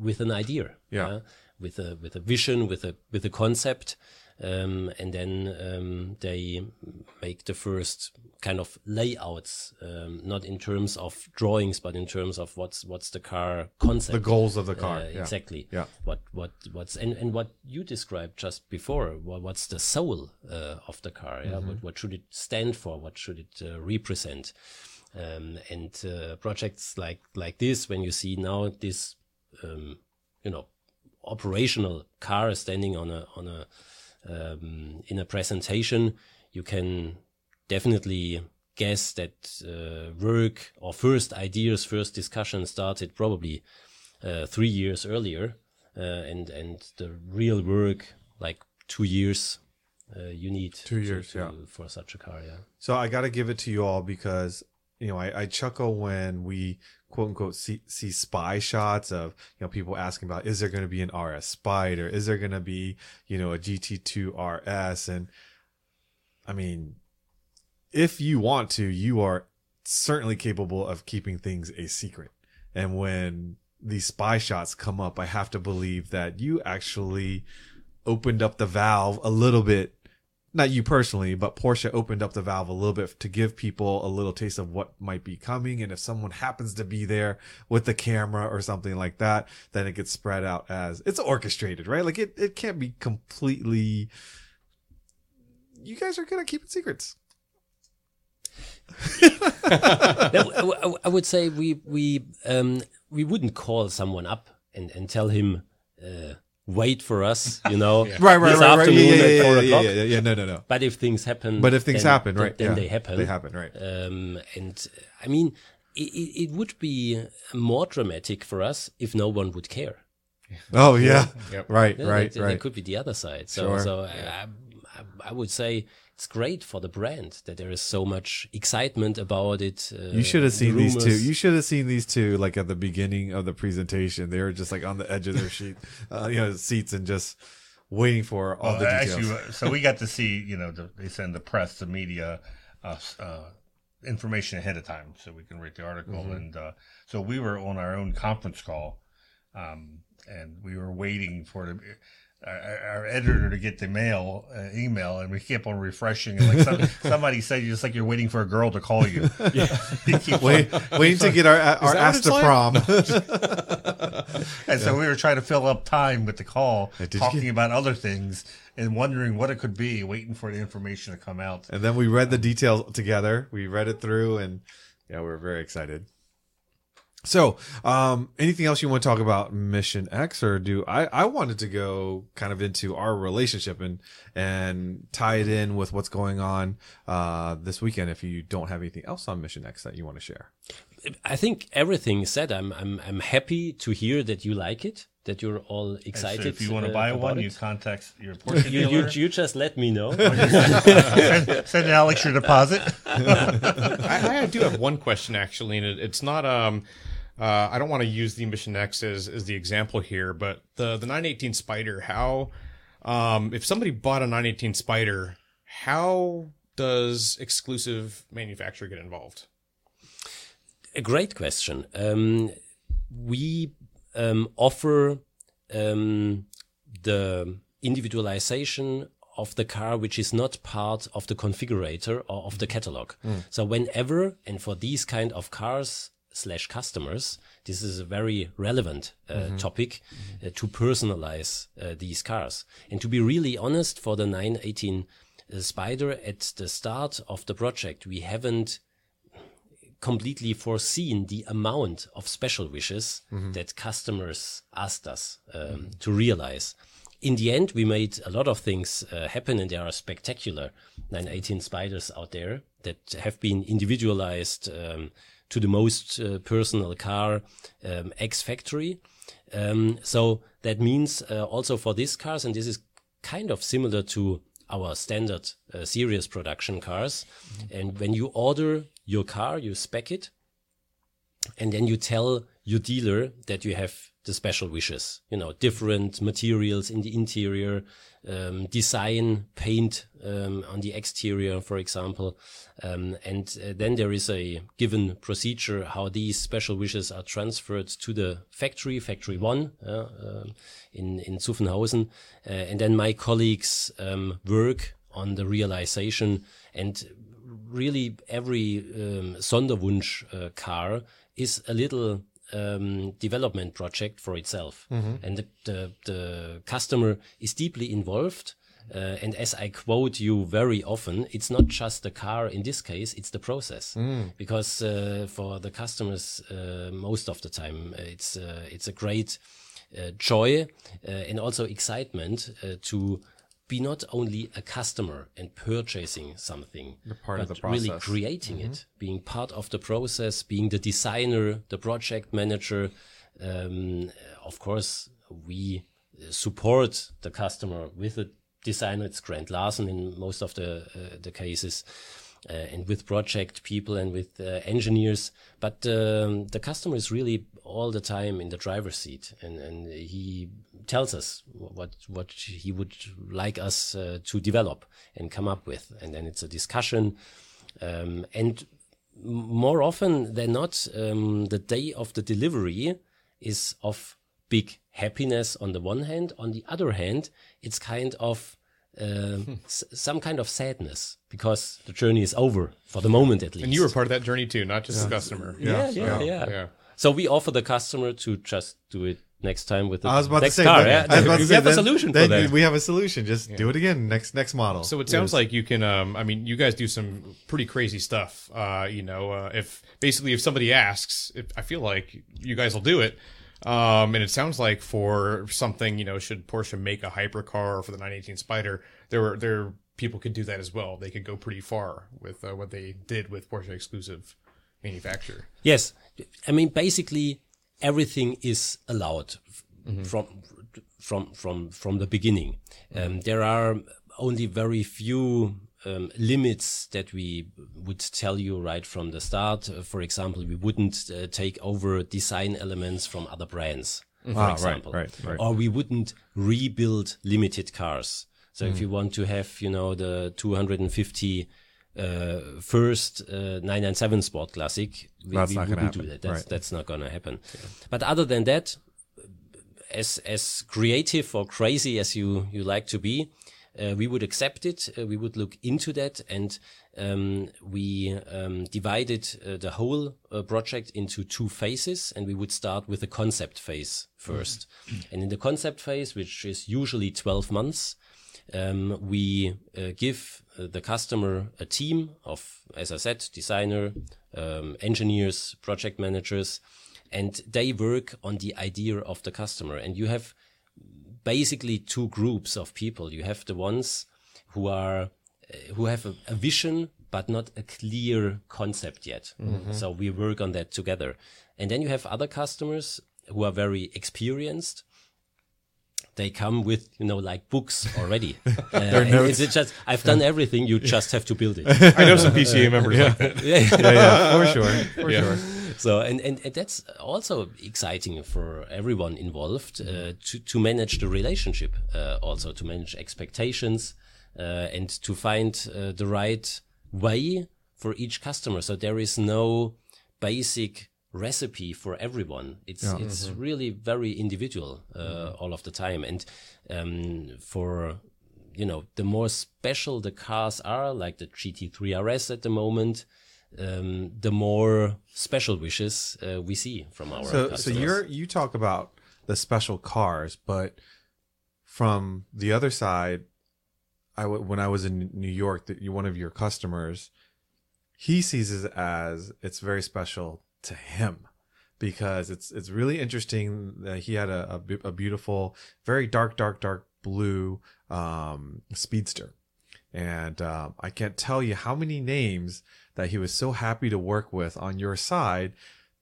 with an idea Yeah. with a with a vision, with a with a concept, um, and then um, they make the first kind of layouts, um, not in terms of drawings, but in terms of what's what's the car concept, the goals of the car uh, yeah. exactly. Yeah. What what what's and, and what you described just before. What, what's the soul uh, of the car? Yeah. Mm-hmm. What what should it stand for? What should it uh, represent? Um, and uh, projects like like this, when you see now this, um, you know, operational car standing on a on a um, in a presentation, you can definitely guess that uh, work or first ideas, first discussion started probably uh, three years earlier, uh, and and the real work like two years. Uh, you need Two to- years, to- yeah. for such a car, yeah. So I got to give it to you all because you know I, I chuckle when we quote unquote see, see spy shots of you know people asking about is there going to be an RS Spider is there going to be you know a GT2 RS and I mean if you want to you are certainly capable of keeping things a secret and when these spy shots come up I have to believe that you actually opened up the valve a little bit not you personally, but Porsche opened up the valve a little bit to give people a little taste of what might be coming. And if someone happens to be there with the camera or something like that, then it gets spread out as it's orchestrated, right? Like it, it can't be completely. You guys are good at keeping secrets. No, I, I- I would say we we um, we wouldn't call someone up and, and tell him uh, wait for us, you know, Right, right, this right, right. Yeah, yeah, at yeah, four yeah, yeah, o'clock. yeah, yeah. No, no, no. But if things happen, But if things then- happen, right? then yeah. they happen. They happen, right? Um, and uh, I mean, it, it, it would be more dramatic for us if no one would care. Oh, yeah. Yep. Right, Yeah, right, that, that right. could be the other side. So, Sure. so I, I, I would say it's great for the brand that there is so much excitement about it. Uh, You should have seen these two. You should have seen these two like at the beginning of the presentation. They were just like on the edge of their sheet, uh, you know, seats and just waiting for all Well, the details. actually, so we got to see, you know, the, they send the press, the media, uh, uh, information ahead of time so we can read the article. Mm-hmm. And uh, so we were on our own conference call, um, and we were waiting for the. Our, our editor to get the mail uh, email, and we kept on refreshing. And like some, somebody said, you just like you're waiting for a girl to call you. You keep Wait, on- waiting to get our our that asked to prom. and so we were trying to fill up time with the call, talking get- about other things and wondering what it could be, waiting for the information to come out. And then we read the details together. We read it through, and yeah, we were very excited. So, um, anything else you want to talk about Mission X, or do I? I wanted to go kind of into our relationship and and tie it in with what's going on uh, this weekend. If you don't have anything else on Mission X that you want to share, I think everything said. I'm I'm I'm happy to hear that you like it, that you're all And so excited. if you want to uh, buy about one, it. you contact your Porsche you, you, you just let me know. send, send Alex your deposit. I, I do have one question actually, and it, it's not. Um, uh, I don't want to use the Mission X as, as the example here, but the the 918 Spider. How, um, if somebody bought a 918 Spider, how does exclusive manufacturer get involved? A great question. Um, we um, offer um, the individualization of the car, which is not part of the configurator or of the catalog. So whenever, and for these kind of cars slash customers, this is a very relevant uh, topic uh, to personalize uh, these cars. And to be really honest, for the 918 uh, Spider, at the start of the project, we haven't completely foreseen the amount of special wishes that customers asked us um, to realize. In the end, we made a lot of things uh, happen, and there are spectacular 918 spiders out there that have been individualized um, to the most uh, personal car um, X Factory. Um, so that means uh, also for these cars, and this is kind of similar to our standard uh, series production cars. And when you order your car, you spec it, and then you tell your dealer that you have the special wishes, you know, different materials in the interior, um, design, paint um, on the exterior, for example. Um, and uh, then there is a given procedure how these special wishes are transferred to the factory, factory one uh, um, in, in Zuffenhausen. Uh, and then my colleagues um, work on the realization and really every um, Sonderwunsch uh, car is a little um, development project for itself, and the, the the customer is deeply involved. Uh, and as I quote you very often, it's not just the car in this case, it's the process. Because uh, for the customers, uh, most of the time, it's, uh, it's a great uh, joy uh, and also excitement uh, to be not only a customer and purchasing something, part of but the really process. creating it, being part of the process, being the designer, the project manager. Um, of course, we support the customer with a designer. It's Grant Larson in most of the uh, the cases. Uh, and with project people and with uh, engineers, but um, the customer is really all the time in the driver's seat, and, and he tells us what what he would like us uh, to develop and come up with, and then it's a discussion, um, and more often than not, um, the day of the delivery is of big happiness on the one hand. On the other hand, it's kind of uh, s- some kind of sadness because the journey is over for the moment at least. And you were part of that journey too, not just the customer. yeah, yeah, yeah, yeah. So we offer the customer to just do it next time with the I was about next to say, car. then- yeah? I was about to we say, have a solution then for that. We have a solution. Just do it again next next model. So it sounds like you can. Um, I mean, you guys do some pretty crazy stuff. Uh, you know, uh, if basically if somebody asks, if, I feel like you guys will do it. Um, and it sounds like for something, you know, should Porsche make a hypercar for the 918 Spider, there were there people could do that as well. They could go pretty far with uh, what they did with Porsche exclusive manufacturer. Yes, I mean basically everything is allowed f- from from from from the beginning. Um, there are only very few um, limits that we would tell you right from the start. Uh, for example, we wouldn't uh, take over design elements from other brands. For Ah, right, example, right, right. or we wouldn't rebuild limited cars. So if you want to have, you know, the 250 uh, first uh, 997 Sport Classic, we, That's we not gonna wouldn't do happen, that. That's, right. that's not going to happen. But other than that, as as creative or crazy as you you like to be, uh, we would accept it. Uh, we would look into that, and um, we um, divided uh, the whole uh, project into two phases, and we would start with the concept phase 1st And in the concept phase, which is usually 12 months, um, we uh, give the customer a team of, as I said, designer, um, engineers, project managers, and they work on the idea of the customer. And you have basically two groups of people. You have the ones who are who have a, a vision but not a clear concept yet. So we work on that together. And then you have other customers who are very experienced. They come with, you know, like books already. Uh, and it's just, I've done everything. You just have to build it. I know some PCA members like that. yeah, yeah, for sure, for Yeah. sure. So and, and, and that's also exciting for everyone involved uh, to to manage the relationship, uh, also to manage expectations, uh, and to find uh, the right way for each customer. So there is no basic recipe for everyone. It's it's really very individual uh, all of the time, and um, for you know the more special the cars are, like the GT3 RS at the moment um, the more special wishes uh, we see from our So, so you're you talk about the special cars, but from the other side, I w- when I was in New York, that you one of your customers, he sees it as it's very special to him because it's it's really interesting that he had a, a, a beautiful, very dark, dark, dark blue um, speedster, and um, I can't tell you how many names that he was so happy to work with on your side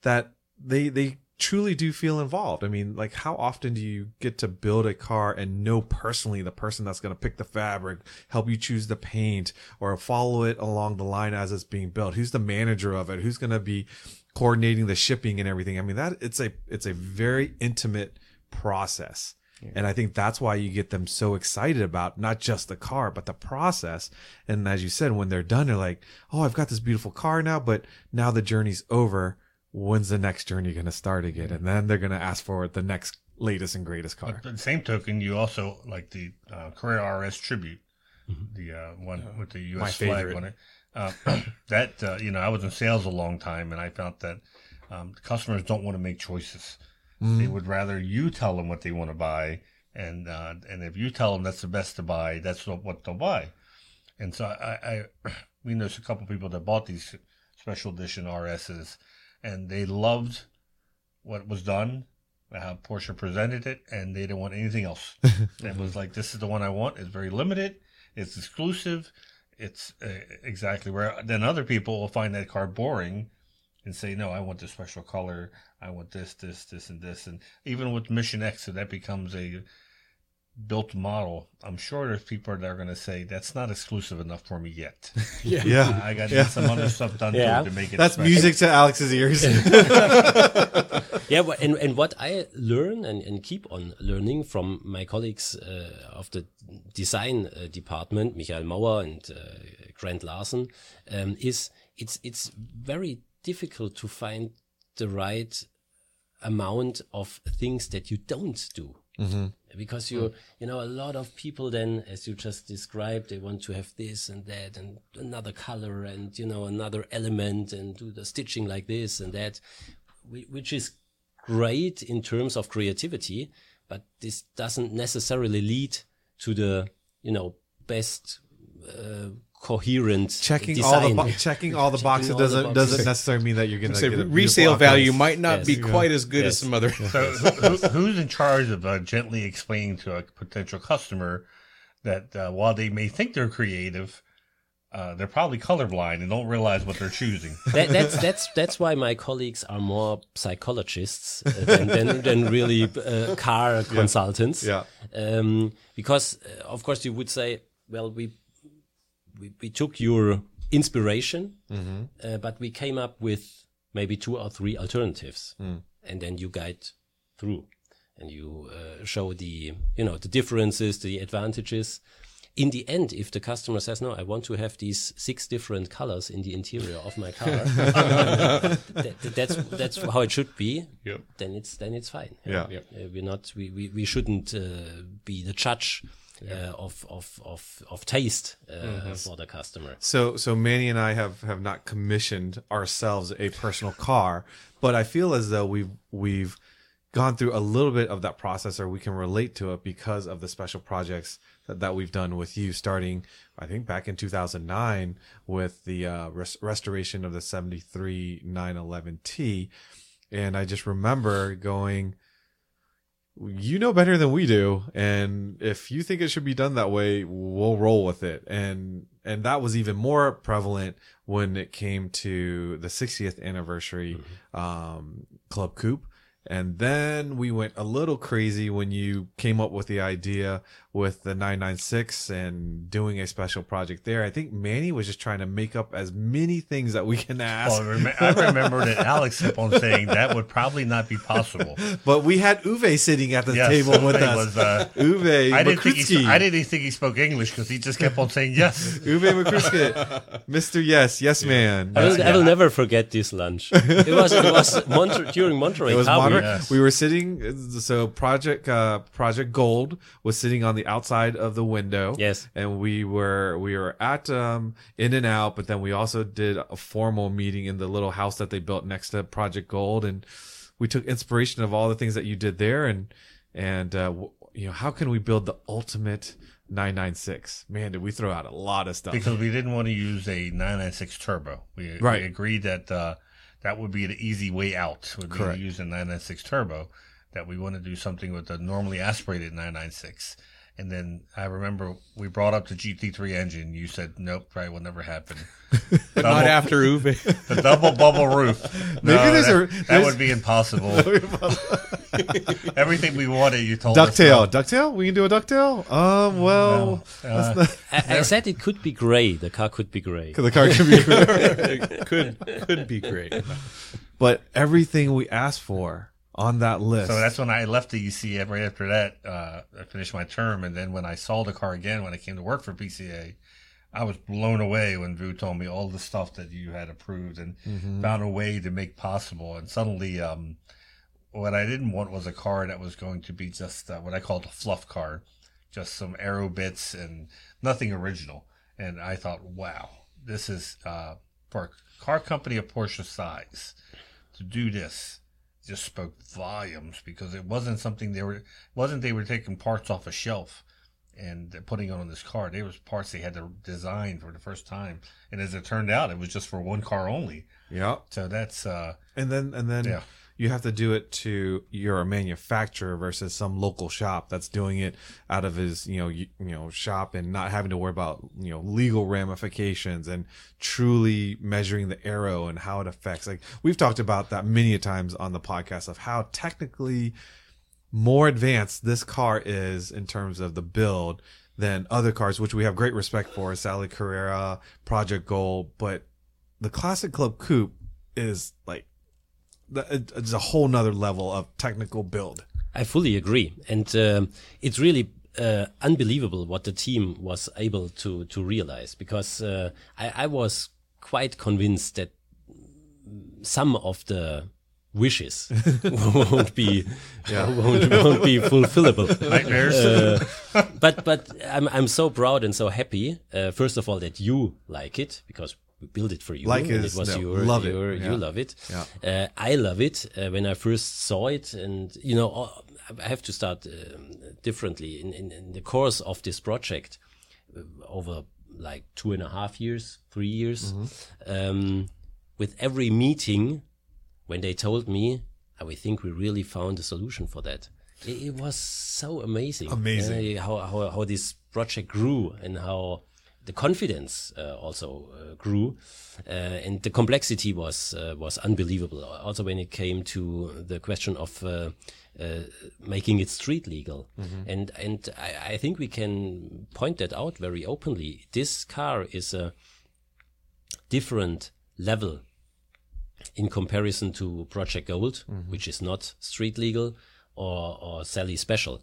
that they they truly do feel involved. I mean, like how often do you get to build a car and know personally the person that's going to pick the fabric, help you choose the paint, or follow it along the line as it's being built? Who's the manager of it? Who's going to be coordinating the shipping and everything? I mean, that it's a it's a very intimate process. And I think that's why you get them so excited about not just the car, but the process. And as you said, when they're done, they're like, Oh, I've got this beautiful car now, but now the journey's over. When's the next journey going to start again? And then they're going to ask for the next latest and greatest car. But the same token, you also like the uh, Carrera RS Tribute, the uh, one with the U.S. My flag favorite. on it. Uh, that uh, you know, I was in sales a long time, and I found that um, customers don't want to make choices. They would rather you tell them what they want to buy, and uh, and if you tell them that's the best to buy, that's what, what they'll buy. And so I, I we know a couple people that bought these special edition RSs, and they loved what was done, how Porsche presented it, and they didn't want anything else. it was like, this is the one I want. It's very limited. It's exclusive. It's uh, exactly where. Then other people will find that car boring, and say, no, I want this special color. I want this, this, this, and this. And even with Mission X, if that becomes a built model, I'm sure there's people that are going to say that's not exclusive enough for me yet. Yeah. yeah. I got to get some other stuff done Yeah. to, to make it. That's special. music to Alex's ears. yeah, but- and, and what I learn and, and keep on learning from my colleagues uh, of the design uh, department, Michael Mauer and uh, Grant Larson, um, is it's it's very difficult to find the right amount of things that you don't do. Because you, you know, a lot of people then, as you just described, they want to have this and that and another color and, you know, another element and do the stitching like this and that, which is great in terms of creativity, but this doesn't necessarily lead to the, you know, best, uh, coherent checking design. all the bo- checking all the boxes all the doesn't boxes. doesn't necessarily mean that you're going to Say get a resale value outcome. might not Yes. be quite as good as some other. So who, who's in charge of uh, gently explaining to a potential customer that uh, while they may think they're creative, uh, they're probably colorblind and don't realize what they're choosing. that, that's that's that's why my colleagues are more psychologists uh, than, than, than really uh, car consultants. Yeah. Um, because uh, of course you would say, well, we we, we took your inspiration, uh, but we came up with maybe two or three alternatives, and then you guide through, and you uh, show the you know the differences, the advantages. In the end, if the customer says, "No, I want to have these six different colors in the interior of my car," that, that's that's how it should be. Yep. Then it's then it's fine. Yeah. Yep. Uh, we're not we we, we shouldn't uh, be the judge uh, of, of of of taste uh, for the customer. So so Manny and I have have not commissioned ourselves a personal car, but I feel as though we've we've gone through a little bit of that process or we can relate to it because of the special projects that, that we've done with you starting I think back in 2009 with the uh, res- restoration of the 73 911T and I just remember going you know better than we do and if you think it should be done that way we'll roll with it. And and that was even more prevalent when it came to the 60th anniversary um club coupe and then we went a little crazy when you came up with the idea with the 996 and doing a special project there. I think Manny was just trying to make up as many things that we can ask. Well, rem- I remember that Alex kept on saying that would probably not be possible. but we had Uwe sitting at the Yes, table with Uwe us. was, uh, Uwe I didn't think he. I didn't think he spoke English because he just kept on saying yes. Uwe Makrutzki. Mr. Yes, yes man. I will, I will never forget this lunch. It was it was Monter- during Monterey. It was Harbor. modern. Yes. We were sitting. So Project uh, Project Gold was sitting on the outside of the window. Yes. and we were we were at um, In and Out, but then we also did a formal meeting in the little house that they built next to Project Gold, and we took inspiration of all the things that you did there, and and uh, w- you know how can we build the ultimate 996? Man, did we throw out a lot of stuff. because we didn't want to use a 996 turbo. We, Right. we agreed that uh, that would be the easy way out. Would be Correct. to use a 996 turbo. That we want to do something with a normally aspirated 996. And then I remember we brought up the GT3 engine. You said nope, probably will never happen. But not after Uwe. The double bubble roof. Maybe No, there's that, a- that would be impossible. Everything we wanted, you told Ducktail, us. no. ducktail. We can do a ducktail. Um, well, Uh, I, I said it could be gray. The car could be gray. the car could be. It could could be great. but everything we asked for on that list. So that's when I left the ECA. Right after that, uh, I finished my term, and then when I saw the car again, when I came to work for PCA, I was blown away when Vu told me all the stuff that you had approved and found a way to make possible. And suddenly, um, what I didn't want was a car that was going to be just uh, what I called a fluff car, just some aero bits and nothing original. And I thought, wow, this is uh, for a car company of Porsche size to do this just spoke volumes because it wasn't something they were wasn't they were taking parts off a shelf and putting it on this car. They was parts they had to design for the first time, and as it turned out, it was just for one car only. yeah. So that's uh, And then and then Yeah. You have to do it to you're a manufacturer versus some local shop that's doing it out of his you know you, you know shop and not having to worry about you know legal ramifications and truly measuring the aero and how it affects. Like we've talked about that many a times on the podcast of how technically more advanced this car is in terms of the build than other cars, which we have great respect for, Sally Carrera, Project Gold, but the Classic Club Coupe is like it's a whole nother level of technical build. I fully agree, and um, it's really uh, unbelievable what the team was able to to realize. Because uh, I, I was quite convinced that some of the wishes won't be won't, won't be fulfillable. nightmares. Uh, but but I'm I'm so proud and so happy. Uh, first of all, that you like it because we built it for you. Like and it was no, your, love it, your yeah. you love it. Yeah. Uh, I love it uh, when I first saw it, and you know uh, I have to start um, differently in, in in the course of this project uh, over like two and a half years, three years. Mm-hmm. Um, with every meeting, when they told me, "I think we really found a solution for that." It, it was so amazing. Amazing. Uh, how, how how this project grew and how the confidence uh, also uh, grew, uh, and the complexity was uh, was unbelievable. Also, when it came to the question of uh, uh, making it street legal, and and I, I think we can point that out very openly. This car is a different level in comparison to Project Gold, which is not street legal, or, or Sally Special.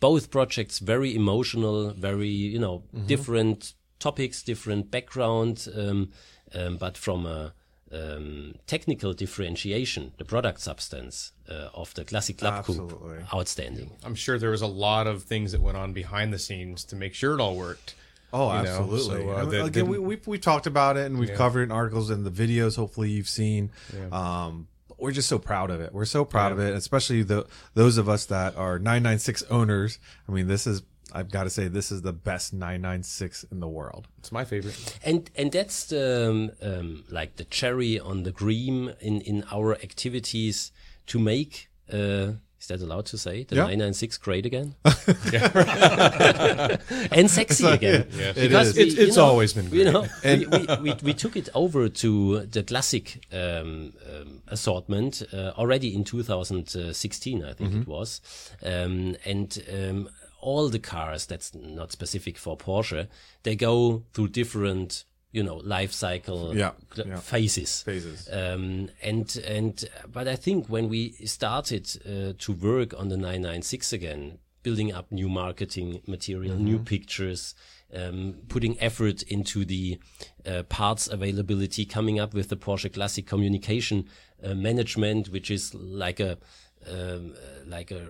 Both projects very emotional, very you know different topics, different background, um, um, but from a um, technical differentiation, the product substance uh, of the classic club Absolutely. coupe, outstanding. I'm sure there was a lot of things that went on behind the scenes to make sure it all worked. Oh, you absolutely. so, uh, And Again, didn't- we, we've, we've talked about it and we've covered it in articles and the videos. Hopefully, you've seen. Um, but we're just so proud of it. We're so proud of it, especially the those of us that are 996 owners. I mean, this is. I've got to say, this is the best 996 in the world. It's my favorite. And and that's the um, um, like the cherry on the cream in in our activities to make. Uh, is that allowed to say the Yeah. 996 great again? and sexy again. Yes. Because is. we, It's- it's know, always been great. You know, we, we, we, took it over to the classic um, um, assortment uh, already in 2016, I think Mm-hmm. it was. Um, and um, all the cars, that's not specific for Porsche, they go through different, you know, life cycle Yeah, yeah. phases. Phases. Um, and and but I think when we started uh, to work on the 996 again, building up new marketing material, Mm-hmm. new pictures, um, putting effort into the uh, parts availability, coming up with the Porsche Classic communication uh, management, which is like a um, uh, like a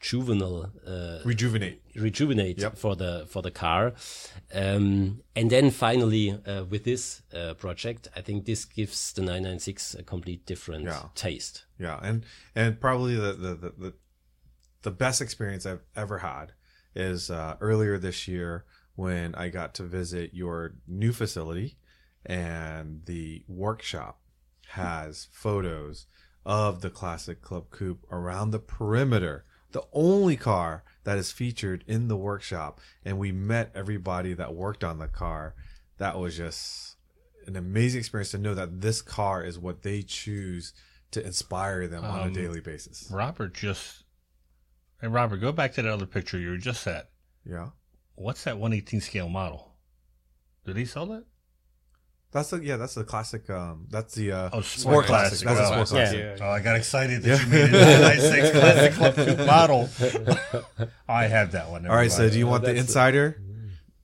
rejuvenal uh, Rejuvenate. rejuvenate Yep. for the for the car um, and then finally uh, with this uh, project i think this gives the 996 a complete different Yeah. taste Yeah, and and probably the the the, the, the best experience I've ever had is uh, earlier this year when I got to visit your new facility, and the workshop has photos of the classic Club Coupe around the perimeter. The only car that is featured in the workshop, and we met everybody that worked on the car. That was just an amazing experience to know that this car is what they choose to inspire them on a Um, daily basis. Robert just. Hey, Robert, go back to that other picture you were just at. Yeah, What's that 118 scale model? Did he sell that? That's the yeah, that's the classic. Um, that's the uh, Oh, sport classic. That's a sport classic. Yeah. Oh, I got excited that you made it a 96 Classic Club Coupe model. I have that one. All right, so do you want the that's- insider?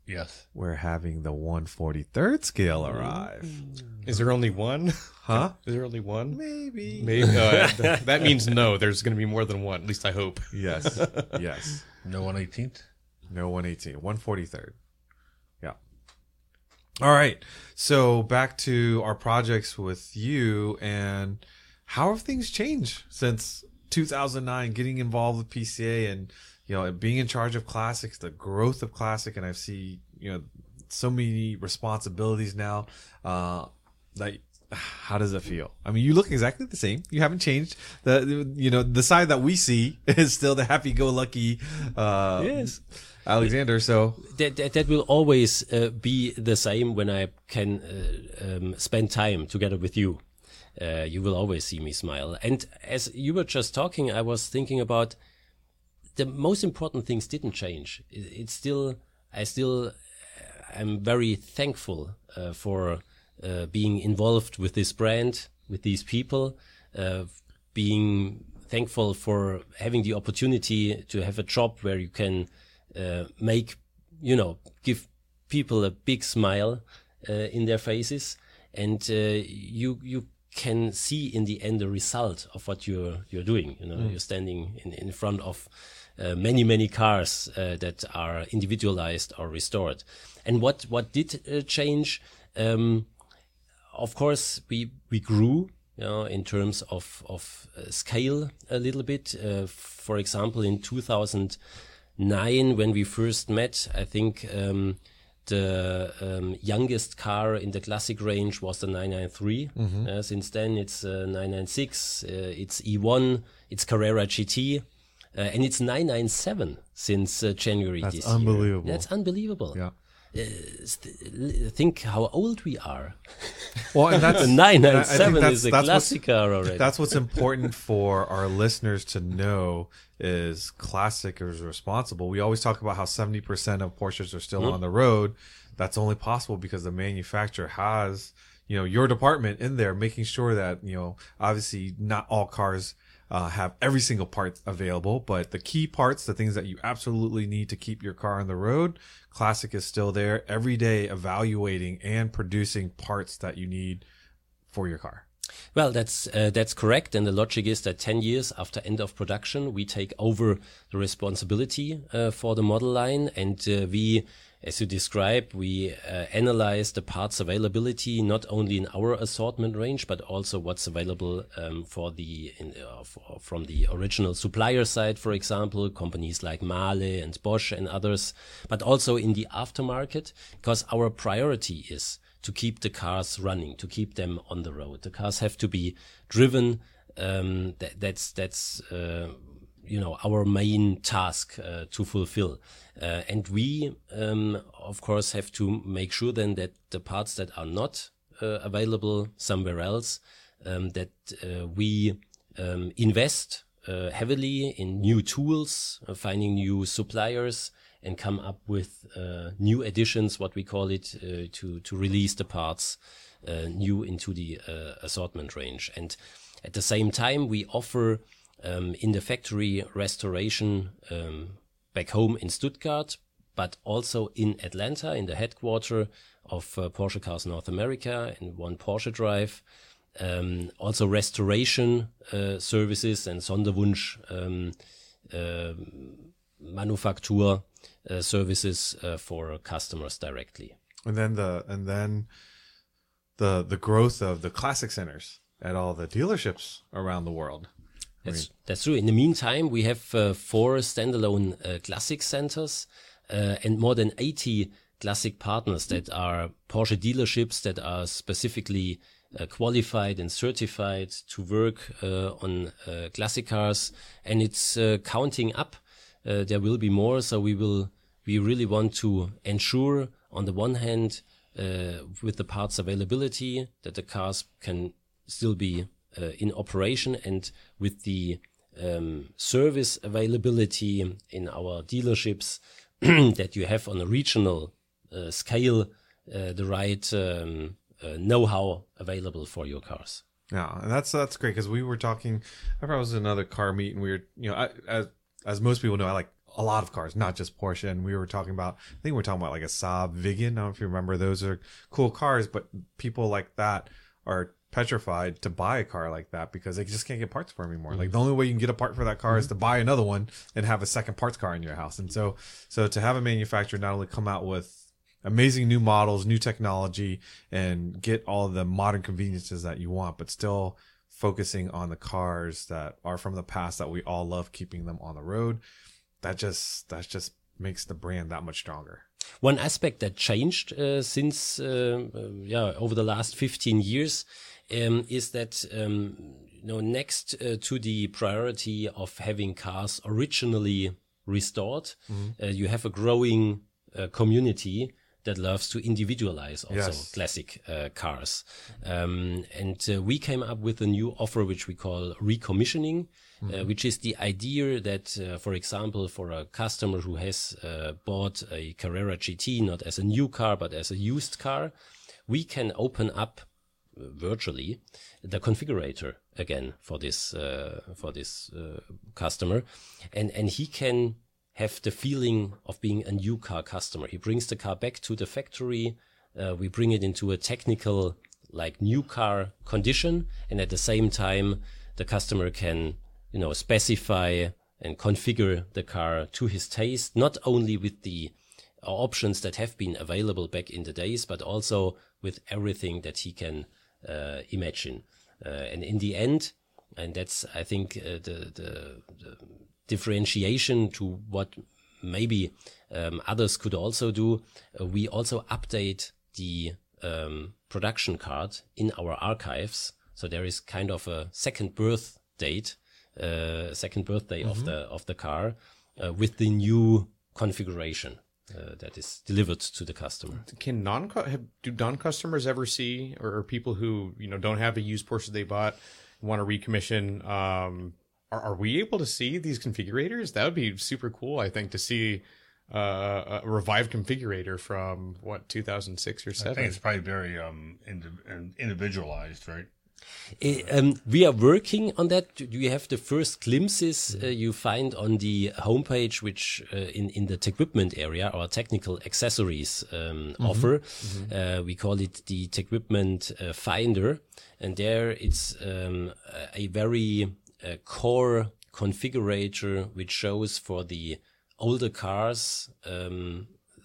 Yes. We're having the 143rd scale arrive. Is there only one? Huh? Is there only one? Maybe. Maybe uh, that means no. There's going to be more than one. At least I hope. Yes. Yes. No 118th? No 118. 143rd. All right. So back to our projects with you and how have things changed since 2009 getting involved with PCA and you know being in charge of classics, the growth of classic and I see, you know, so many responsibilities now uh that how does it feel? I mean, you look exactly the same. You haven't changed. The you know the side that we see is still the happy-go-lucky uh, Yes. Alexander. So that, that, that will always uh, be the same when i can uh, um, spend time together with you uh, you will always see me smile and as you were just talking i was thinking about the most important things didn't change It- it's still i still am very thankful uh, for uh, being involved with this brand, with these people, uh, being thankful for having the opportunity to have a job where you can uh, make, you know, give people a big smile uh, in their faces, and uh, you you can see in the end the result of what you're you're doing. You know, you're standing in in front of uh, many many cars uh, that are individualized or restored. And what what did uh, change? Um, of course, we we grew. You know, in terms of of uh, scale a little bit. Uh, for example, in 2009, when we first met, I think um, the um, youngest car in the classic range was the 993. Uh, since then, it's uh, 996, uh, it's E1, it's Carrera GT, uh, and it's 997 since uh, January That's this unbelievable. year. That's unbelievable. yeah. Think how old we are. Well, and that's The and I- I think 997 that's- is a classic car already. That's what's important for our listeners to know is classic is responsible. We always talk about how 70% of Porsches are still hmm? on the road. That's only possible because the manufacturer has, you know, your department in there making sure that, you know, obviously not all cars uh, have every single part available, but the key parts, the things that you absolutely need to keep your car on the road, Classic is still there every day evaluating and producing parts that you need for your car. Well, that's uh, that's correct, and the logic is that ten years after end of production, we take over the responsibility uh, for the model line, and uh, we, as you describe, we uh, analyze the parts availability not only in our assortment range, but also what's available um, for the in, uh, for, from the original supplier side, for example, companies like Mahle and Bosch and others, but also in the aftermarket, because our priority is to keep the cars running, to keep them on the road. The cars have to be driven. Um, that, that's that's uh, you know our main task uh, to fulfill, uh, and we um, of course have to make sure then that the parts that are not uh, available somewhere else, um, that uh, we um, invest uh, heavily in new tools, finding new suppliers and come up with uh, new additions, what we call it, uh, to to release the parts uh, new into the uh, assortment range. And at the same time, we offer um, in the factory restoration um, back home in Stuttgart, but also in Atlanta, in the headquarter of uh, Porsche Cars North America, in one Porsche Drive. Um, also restoration uh, services and Sonderwunsch um, uh, manufacture uh, services uh, for customers directly. And then the and then the the growth of the classic centers at all the dealerships around the world. That's that's true. In the meantime, we have uh, four standalone uh, classic centers uh, and more than 80 classic partners that are Porsche dealerships that are specifically uh, qualified and certified to work uh, on uh, classic cars, and it's counting up. there will be more, so we will. We really want to ensure, on the one hand, with the parts availability, that the cars can still be in operation and with the um, service availability in our dealerships that you have on a regional uh, scale uh, the right um, uh, know-how available for your cars. Yeah, and that's that's great because we were talking. I probably was in another car meet, and we were, you know, I, as as most people know, I like a lot of cars, not just Porsche. And we were talking about, I think we were talking about like a Saab Viggen. I don't know if you remember; those are cool cars, but people like that are petrified to buy a car like that because they just can't get parts for them anymore. Mm-hmm. Like the only way you can get a part for that car mm-hmm. is to buy another one and have a second parts car in your house. And so, so to have a manufacturer not only come out with amazing new models, new technology, and get all the modern conveniences that you want, but still focusing on the cars that are from the past that we all love keeping them on the road. That just, that just makes the brand that much stronger. One aspect that changed uh, since, uh, uh, yeah, over the last 15 years um, is that um, you know next uh, to the priority of having cars originally restored, mm-hmm. uh, you have a growing uh, community that loves to individualize also yes. classic uh, cars. Um, and uh, we came up with a new offer which we call recommissioning, uh, mm-hmm. which is the idea that, uh, for example, for a customer who has uh, bought a Carrera GT not as a new car but as a used car, we can open up virtually the configurator again for this uh, for this uh, customer, and and he can have the feeling of being a new car customer. He brings the car back to the factory. Uh, we bring it into a technical like new car condition, and at the same time, the customer can you know specify and configure the car to his taste, not only with the options that have been available back in the days, but also with everything that he can uh, imagine. Uh, and in the end, and that's I think uh, the, the, the differentiation to what maybe um, others could also do. we also update the um, production card in our archives, so there is kind of a second birth date, uh, second birthday mm -hmm. of mm-hmm. the of the car uh, with the new configuration uh, that is delivered to the customer. Can non do non customers ever see, or, people who you know don't have a used Porsche they bought want to recommission? Um, are, are we able to see these configurators? That would be super cool. I think to see uh, a revived configurator from what 2006 or 7 I think it's probably very um individualized, right? Eh, um, we are working on that. Do You have the first glimpses uh, you find on the homepage, which uh, in in the equipment area, our technical accessories um, offer. Uh, we call it the equipment uh, finder, and there it's um, a very uh, core configurator which shows for the older cars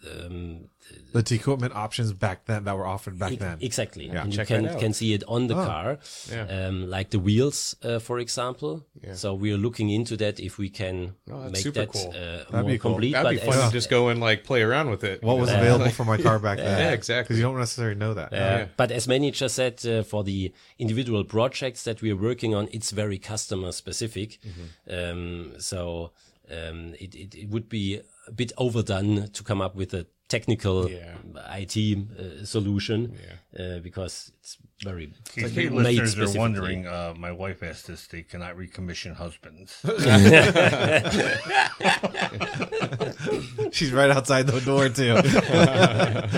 um, um, The equipment options back then that were offered back then. Exactly. and you can can see it on the car, Yeah. um, like the wheels, uh, for example. Yeah. So we are looking into that if we can Oh, make that cool. uh, That'd more be cool. complete. That'd be fun to just go and like play around with it. What was know? available for my car back then? Yeah, exactly. Because you don't necessarily know that. uh, Yeah. But as manager said, uh, for the individual projects that we are working on, it's very customer specific. Mm-hmm. Um, so um, it, it, it would be a bit overdone to come up with a technical Yeah. IT uh, solution uh, because it's very In case made listeners are wondering, uh, my wife asked this they cannot recommission husbands. She's right outside the door too.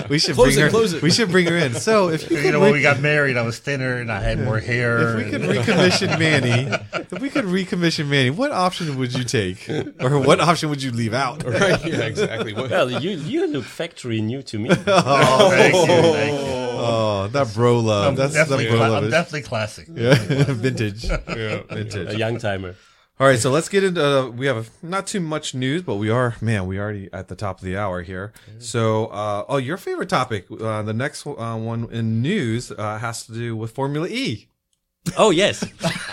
we should Close bring it, her. close it. We should bring her in. So if you you could, know, when we got married, I was thinner and I had more hair. if we could recommission Manny, if we could recommission Manny, what option would you take, or what option would you leave out? right? Yeah, exactly. Well, you you look factory new to me. Oh, thank you, thank you. Oh, that bro love. I'm That's the definitely, bro cla- love. I'm is- definitely classic. yeah, vintage. yeah. Vintage. a young timer. All right, so let's get into. Uh, we have not too much news, but we are man. We already at the top of the hour here. So, uh, oh, your favorite topic. Uh, the next uh, one in news uh, has to do with Formula E. Oh yes,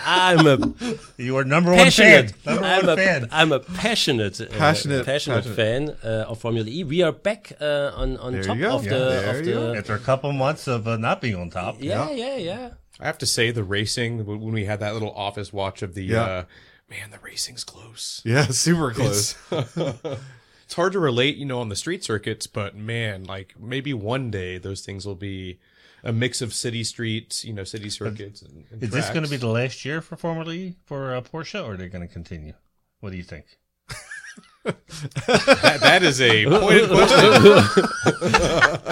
I'm a You are number one fan. Number I'm one a, fan. I'm a passionate, uh, Passionate- passionate, passionate. fan uh, of Formula E. We are back uh, on on There top of Yeah, the of the. After a couple months of uh, not being on top. Yeah, yeah, yeah. I have to say the racing when when we had that little office watch of the Yeah. uh, man, the racing's close. Yeah, super close. It's hard to relate, you know, on the street circuits, but man, like maybe one day those things will be a mix of city streets, you know, city circuits. And, and Is this going to be the last year for Formula E for uh, Porsche, or are they going to continue? What do you think? that, that is a pointed question.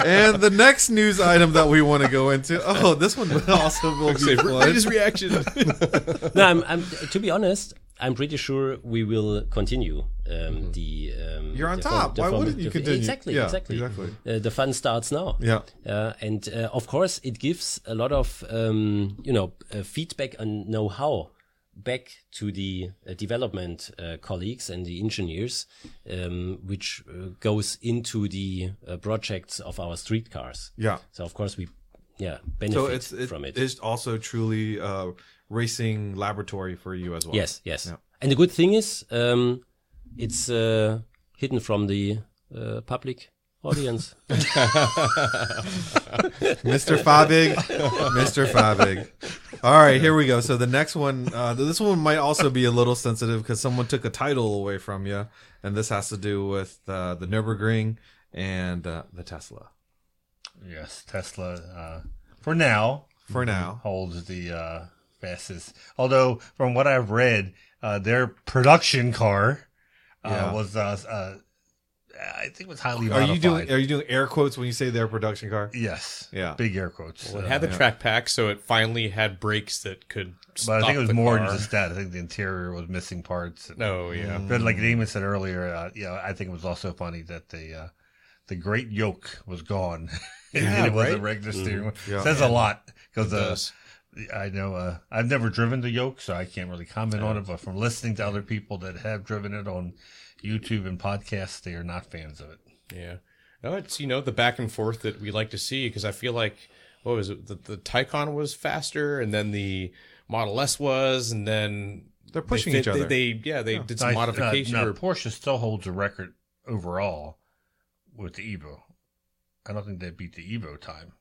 and the next news item that we want to go into. Oh, this one also will be Say, fun. read reaction. No, I'm, I'm. To be honest, I'm pretty sure we will continue um, the. Um, You're on the top. the Why wouldn't you continue? Exactly, Yeah, exactly. exactly. Uh, the fun starts now. Yeah. Uh, and uh, of course, it gives a lot of um, you know uh, feedback and know-how back to the uh, development uh, colleagues and the engineers, um, which uh, goes into the uh, projects of our streetcars. Yeah. So of course we, yeah, benefit So it's it, from it. it's also truly a racing laboratory for you as well. Yes, yes. Yeah. And the good thing is, um, it's uh, hidden from the uh, public audience. Mr. Fabig, Mr. Fabig. All right, here we go. So the next one, uh, this one might also be a little sensitive because someone took a title away from you, and this has to do with uh, the Nurburgring and uh, the Tesla. Yes, Tesla. Uh, for now, For now, holds the fastest. Although, from what I've read, uh, their production car uh, Yeah. was, uh, uh, I think, was highly are modified. you doing are you doing air quotes when you say their production car? Yes. Yeah. Big air quotes. Well, it Uh, had the track pack, so it finally had brakes that could. but I think it was more car. than just that. I think the interior was missing parts. No, yeah. But like Damon said earlier, uh, yeah, I think it was also funny that the uh, the great yoke was gone. and it was a right? regular steering wheel. Yeah. Says a lot because It uh, does. I know uh, I've never driven the yoke, so I can't really comment on it. But from listening to other people that have driven it on YouTube and podcasts, they are not fans of it. Yeah. No, it's you know the back and forth that we like to see because I feel like what was it the, the Taycan was faster and then the Model S was and then They're pushing they, each other. They, they yeah they did some Now, modification. Uh, now, or, Porsche still holds a record overall with the Evo. I don't think they beat the Evo time.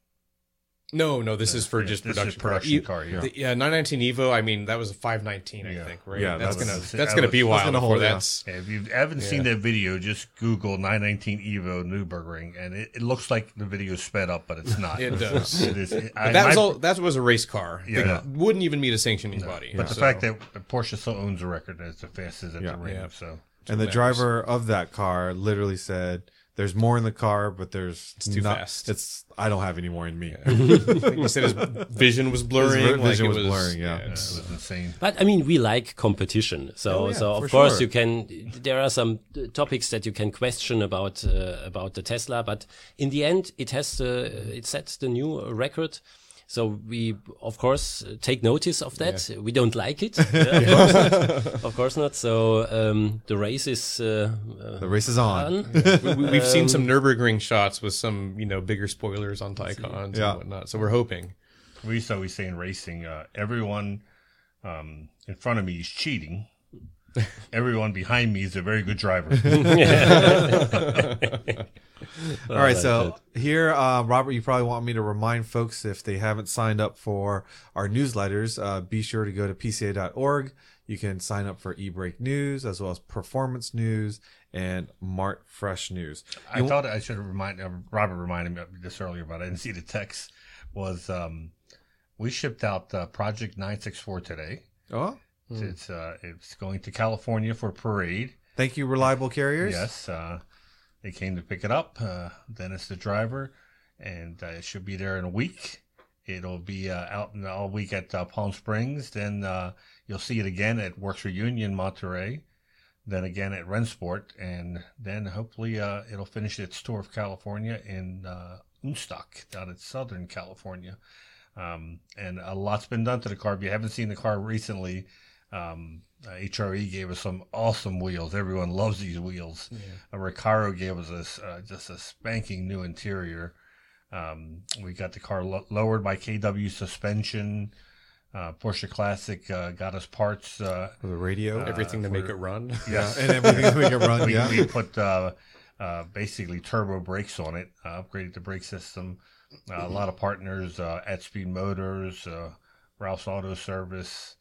No, no, this is for yeah, just this is production. production car, yeah. the- yeah, 919 Evo. I mean, that was a 519, I Yeah. think, right? Yeah, that's, that's- gonna that's- that's gonna was- be a that's while gonna hold, that's. Yeah, if you haven't seen that video, just Google 919 Evo Nürburgring, and it, it looks like the video is sped up, but it's not. It does. It is. But I- that was all. That was a race car. Yeah. That wouldn't even meet a sanctioning body. But the so- fact that Porsche still owns the record as the fastest at Yeah. the ring, Yeah. so and the matters. driver of that car literally said There's more in the car, but there's it's too fast. It's I don't have any more in me. Like you said his vision was blurring. His vision it was was blurring, yeah. It was insane. But I mean, we like competition. So, Oh, yeah, so of course sure. you can. There are some uh, topics that you can question about uh, about the Tesla, but in the end, it has uh, it sets the new record. So we, of course, uh, take notice of that. We don't like it, Yeah, of, course not. of course not. So um, the race is uh, uh, The race is on. fun. we, we- we've seen some Nurburgring shots with some, you know, bigger spoilers on Taycans Yeah. and whatnot. So we're hoping. We used to always say in racing, uh, everyone um, in front of me is cheating. everyone behind me is a very good driver. All right, so here, uh, Robert, you probably want me to remind folks if they haven't signed up for our newsletters, uh, be sure to go to pca.org. You can sign up for eBrake News as well as Performance News and Mart Fresh News. I thought I should remind uh, Robert reminded me of this earlier, but I didn't see the text. Was um, we shipped out uh, Project Nine Six Four today? Oh, It's uh, it's going to California for parade. thank you, reliable carriers. Yes, uh, they came to pick it up. Uh, Dennis, the driver, and uh, it should be there in a week. It'll be uh, out in, all week at uh, Palm Springs. Then uh, you'll see it again at Werks Reunion Monterey. Then again at Rennsport, and then hopefully uh, it'll finish its tour of California in uh, Unstock down in Southern California. Um, and a lot's been done to the car. If you haven't seen the car recently, um, uh, HRE gave us some awesome wheels. Everyone loves these wheels. Uh, Recaro gave us a, s- uh, just a spanking new interior. Um, we got the car lo- lowered by KW suspension. Uh, Porsche Classic uh, got us parts. Uh, For the radio. Everything to make it run. yes, and everything to make it run. we, yeah. we put uh, uh, basically turbo brakes on it, uh, upgraded the brake system. Uh, a lot of partners uh, at Speed Motors, uh, Ralph's Auto Service,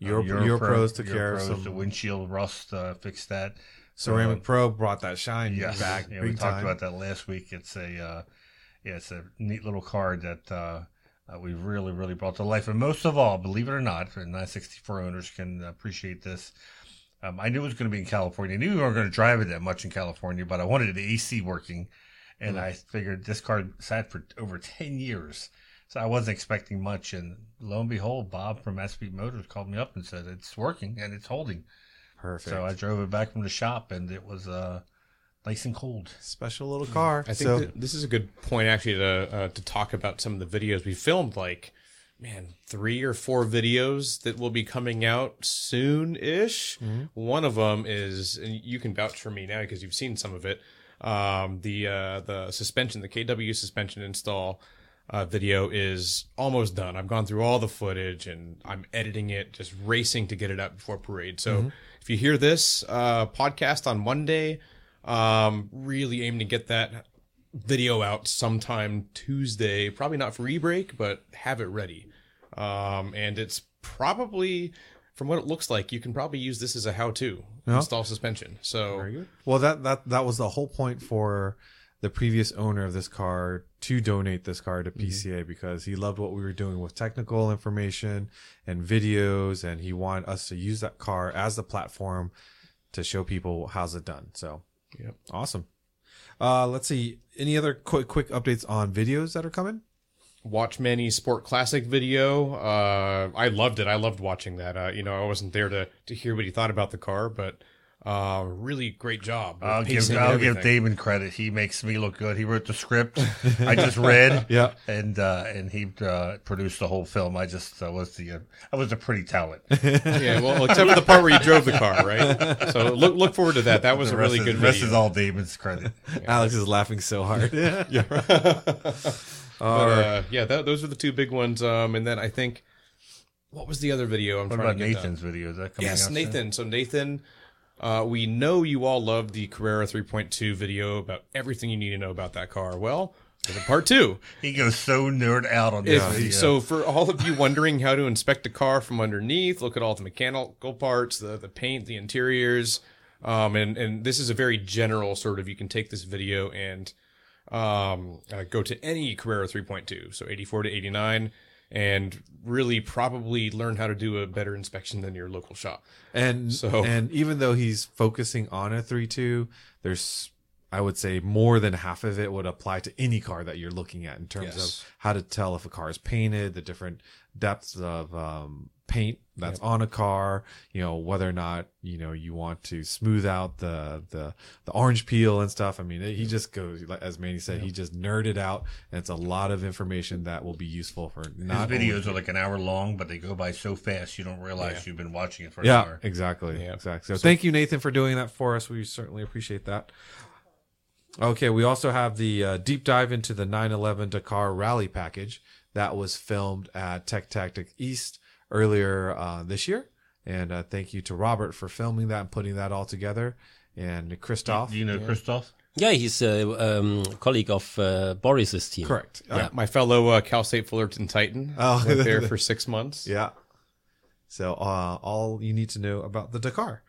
Your, uh, your pros took care of some. The windshield rust uh, fixed that. Ceramic Pro brought that shine Yes, back yeah, we talked time. about that last week. It's a uh, yeah, it's a neat little card that uh, uh, we really really brought to life. And most of all, believe it or not, for 964 owners can appreciate this. Um, I knew it was going to be in California. I knew we weren't going to drive it that much in California, but I wanted the AC working, and I figured this car sat for over 10 years. So I wasn't expecting much, and lo and behold, Bob from Speed Motors called me up and said it's working and it's holding. Perfect. So I drove it back from the shop, and it was uh, nice and cold. Special little car. I think so, that this is a good point actually to uh, to talk about some of the videos we filmed. Like, man, three or four videos that will be coming out soon ish. One of them is, and you can vouch for me now because you've seen some of it. Um, the uh, the suspension, the KW suspension install. Uh, video is almost done. I've gone through all the footage and I'm editing it, just racing to get it up before parade. So if you hear this uh, podcast on Monday, um, really aim to get that video out sometime Tuesday. Probably not for e-brake, but have it ready. Um, and it's probably, from what it looks like, you can probably use this as a how-to install suspension. So well, that that that was the whole point for the previous owner of this car to donate this car to PCA because he loved what we were doing with technical information and videos, and he wanted us to use that car as the platform to show people how's it done. So, Yep. awesome. Uh, let's see. Any other quick quick updates on videos that are coming? watch Manny's Sport Classic video. Uh, I loved it. I loved watching that. Uh, you know, I wasn't there to to hear what he thought about the car, but uh, really great job. I'll give I'll give. Damon credit. He makes me look good. He wrote the script. I just read. Yeah. and uh, and he uh, produced the whole film. I just uh, was the uh, I was a pretty talent. Yeah, well, except for the part where you drove the car, right? So look look forward to that. That was the a really is, good the rest video. is all Damon's credit. Alex is laughing so hard. But, uh, yeah, that, those are the two big ones. Um, and then I think what was the other video? I'm What trying about to get Nathan's video? Is that coming up? Yes, out soon? Nathan. So Nathan, uh, we know you all loved the Carrera 3.2 video about everything you need to know about that car. Well, there's a part two. He goes so nerd out on this If- So for all of you wondering how to inspect a car from underneath, look at all the mechanical parts, the the paint, the interiors, um, and and this is a very general sort of. You can take this video and um, uh, go to any Carrera 3.2, so 84 to 89, and really probably learn how to do a better inspection than your local shop. And So- and even though he's focusing on a three two, there's I would say more than half of it would apply to any car that you're looking at in terms Yes. of how to tell if a car is painted, the different depths of um, paint that's on a car, you know, whether or not, you know, you want to smooth out the, the, the orange peel and stuff. I mean, he just goes, as Manny said, he just nerded out and it's a lot of information that will be useful for His videos only- are like an hour long, but they go by so fast you don't realize you've been watching it for an yeah, hour. exactly. Yeah. Exactly. So, thank you, Nathan, for doing that for us. We certainly appreciate that. Okay, we also have the uh, deep dive into the 911 Dakar Rally package that was filmed at Tech Tactic East earlier uh, this year. And uh, thank you to Robert for filming that and putting that all together. And Christoph. Do you know Christoph? Yeah, he's a um, colleague of uh, Boris's team. Correct. Yeah. My fellow uh, Cal State Fullerton Titan. Oh. went there for six months. Yeah. So uh, all you need to know about the Dakar.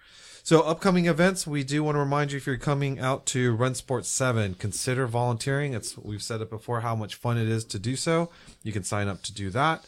So upcoming events, we do want to remind you if you're coming out to Rennsport 7, consider volunteering. It's we've said it before how much fun it is to do so. You can sign up to do that.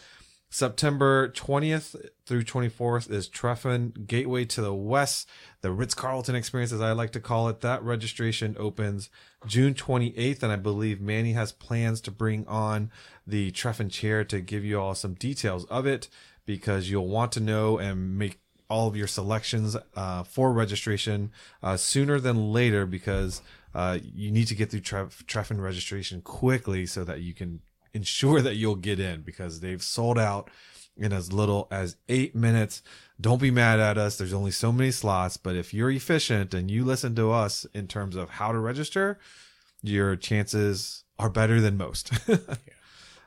September 20th through 24th is Treffen Gateway to the West, the Ritz Carlton experience, as I like to call it. That registration opens June 28th, and I believe Manny has plans to bring on the Treffen chair to give you all some details of it because you'll want to know and make all of your selections uh, for registration uh, sooner than later because uh, you need to get through Treff- Treffen registration quickly so that you can ensure that you'll get in because they've sold out in as little as eight minutes. Don't be mad at us. There's only so many slots, but if you're efficient and you listen to us in terms of how to register, your chances are better than most.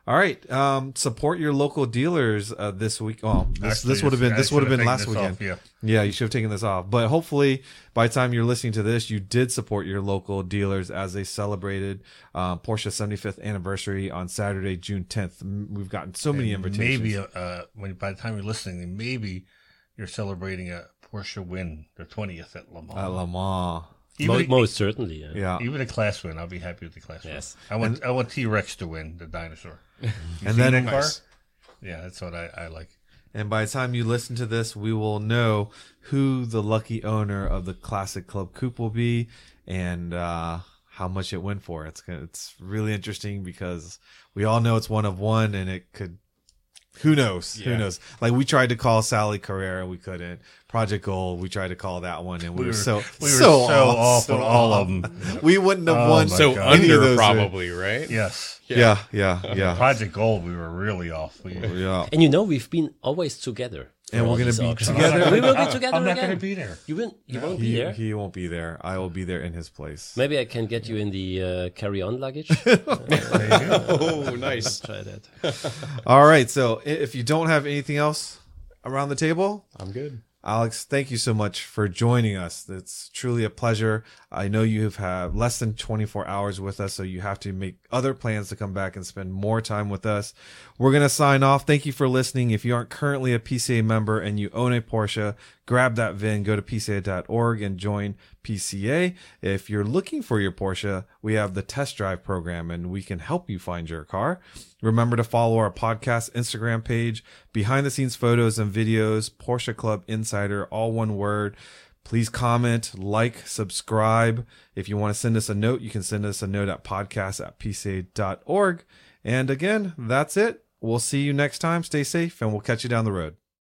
All right. Um, support your local dealers uh, this week. Well, this, Actually, this would have been this would have been last weekend. this off, Yeah, you should have taken this off. But hopefully, by the time you're listening to this, you did support your local dealers as they celebrated uh, Porsche 75th anniversary on Saturday, June 10th. We've gotten so many invitations. Maybe uh, when by the time you're listening, maybe you're celebrating a Porsche win, their twentieth at Le Mans. at Le Mans. Mo- even, most certainly. Yeah. Yeah. even a class win, I'll be happy with the class Yes. win. I want I want T Rex to win the dinosaur. You And then- that car? Nice. Yeah, that's what I, I like. And by the time you listen to this, we will know who the lucky owner of the Classic Club Coupe will be and uh, how much it went for. It's it's really interesting because we all know it's one of one, and it could. Who knows? Who knows? Like we tried to call Sally Carrera, we couldn't. Project Gold, we tried to call that one, and we, were, so we were so, so, off, off so on all of them. We wouldn't have Oh won. So God. any of under those, uh, probably, right? Yes, Yeah, yeah, yeah, Project Gold, we were really off. We, yeah. And you know, we've been always together. For And we're gonna be together. we will be together I'm not going to be there. You won't. You won't be He, there. he won't be there. I will be there in his place. Maybe I can get you in the uh, carry-on luggage. Oh, nice. Try that. All right. So if you don't have anything else around the table, I'm good. Alex, thank you so much for joining us. It's truly a pleasure. I know you have had less than 24 hours with us, so you have to make other plans to come back and spend more time with us. We're going to sign off. Thank you for listening. If you aren't currently a PCA member and you own a Porsche, grab that VIN, go to PCA.org and join PCA. If you're looking for your Porsche, we have the test drive program and we can help you find your car. Remember to follow our podcast Instagram page, behind the scenes photos and videos, Porsche Club Insider, all one word. Please comment, like, subscribe. If you want to send us a note, you can send us a note at podcast at pca.org. And again, that's it. We'll see you next time. Stay safe and we'll catch you down the road.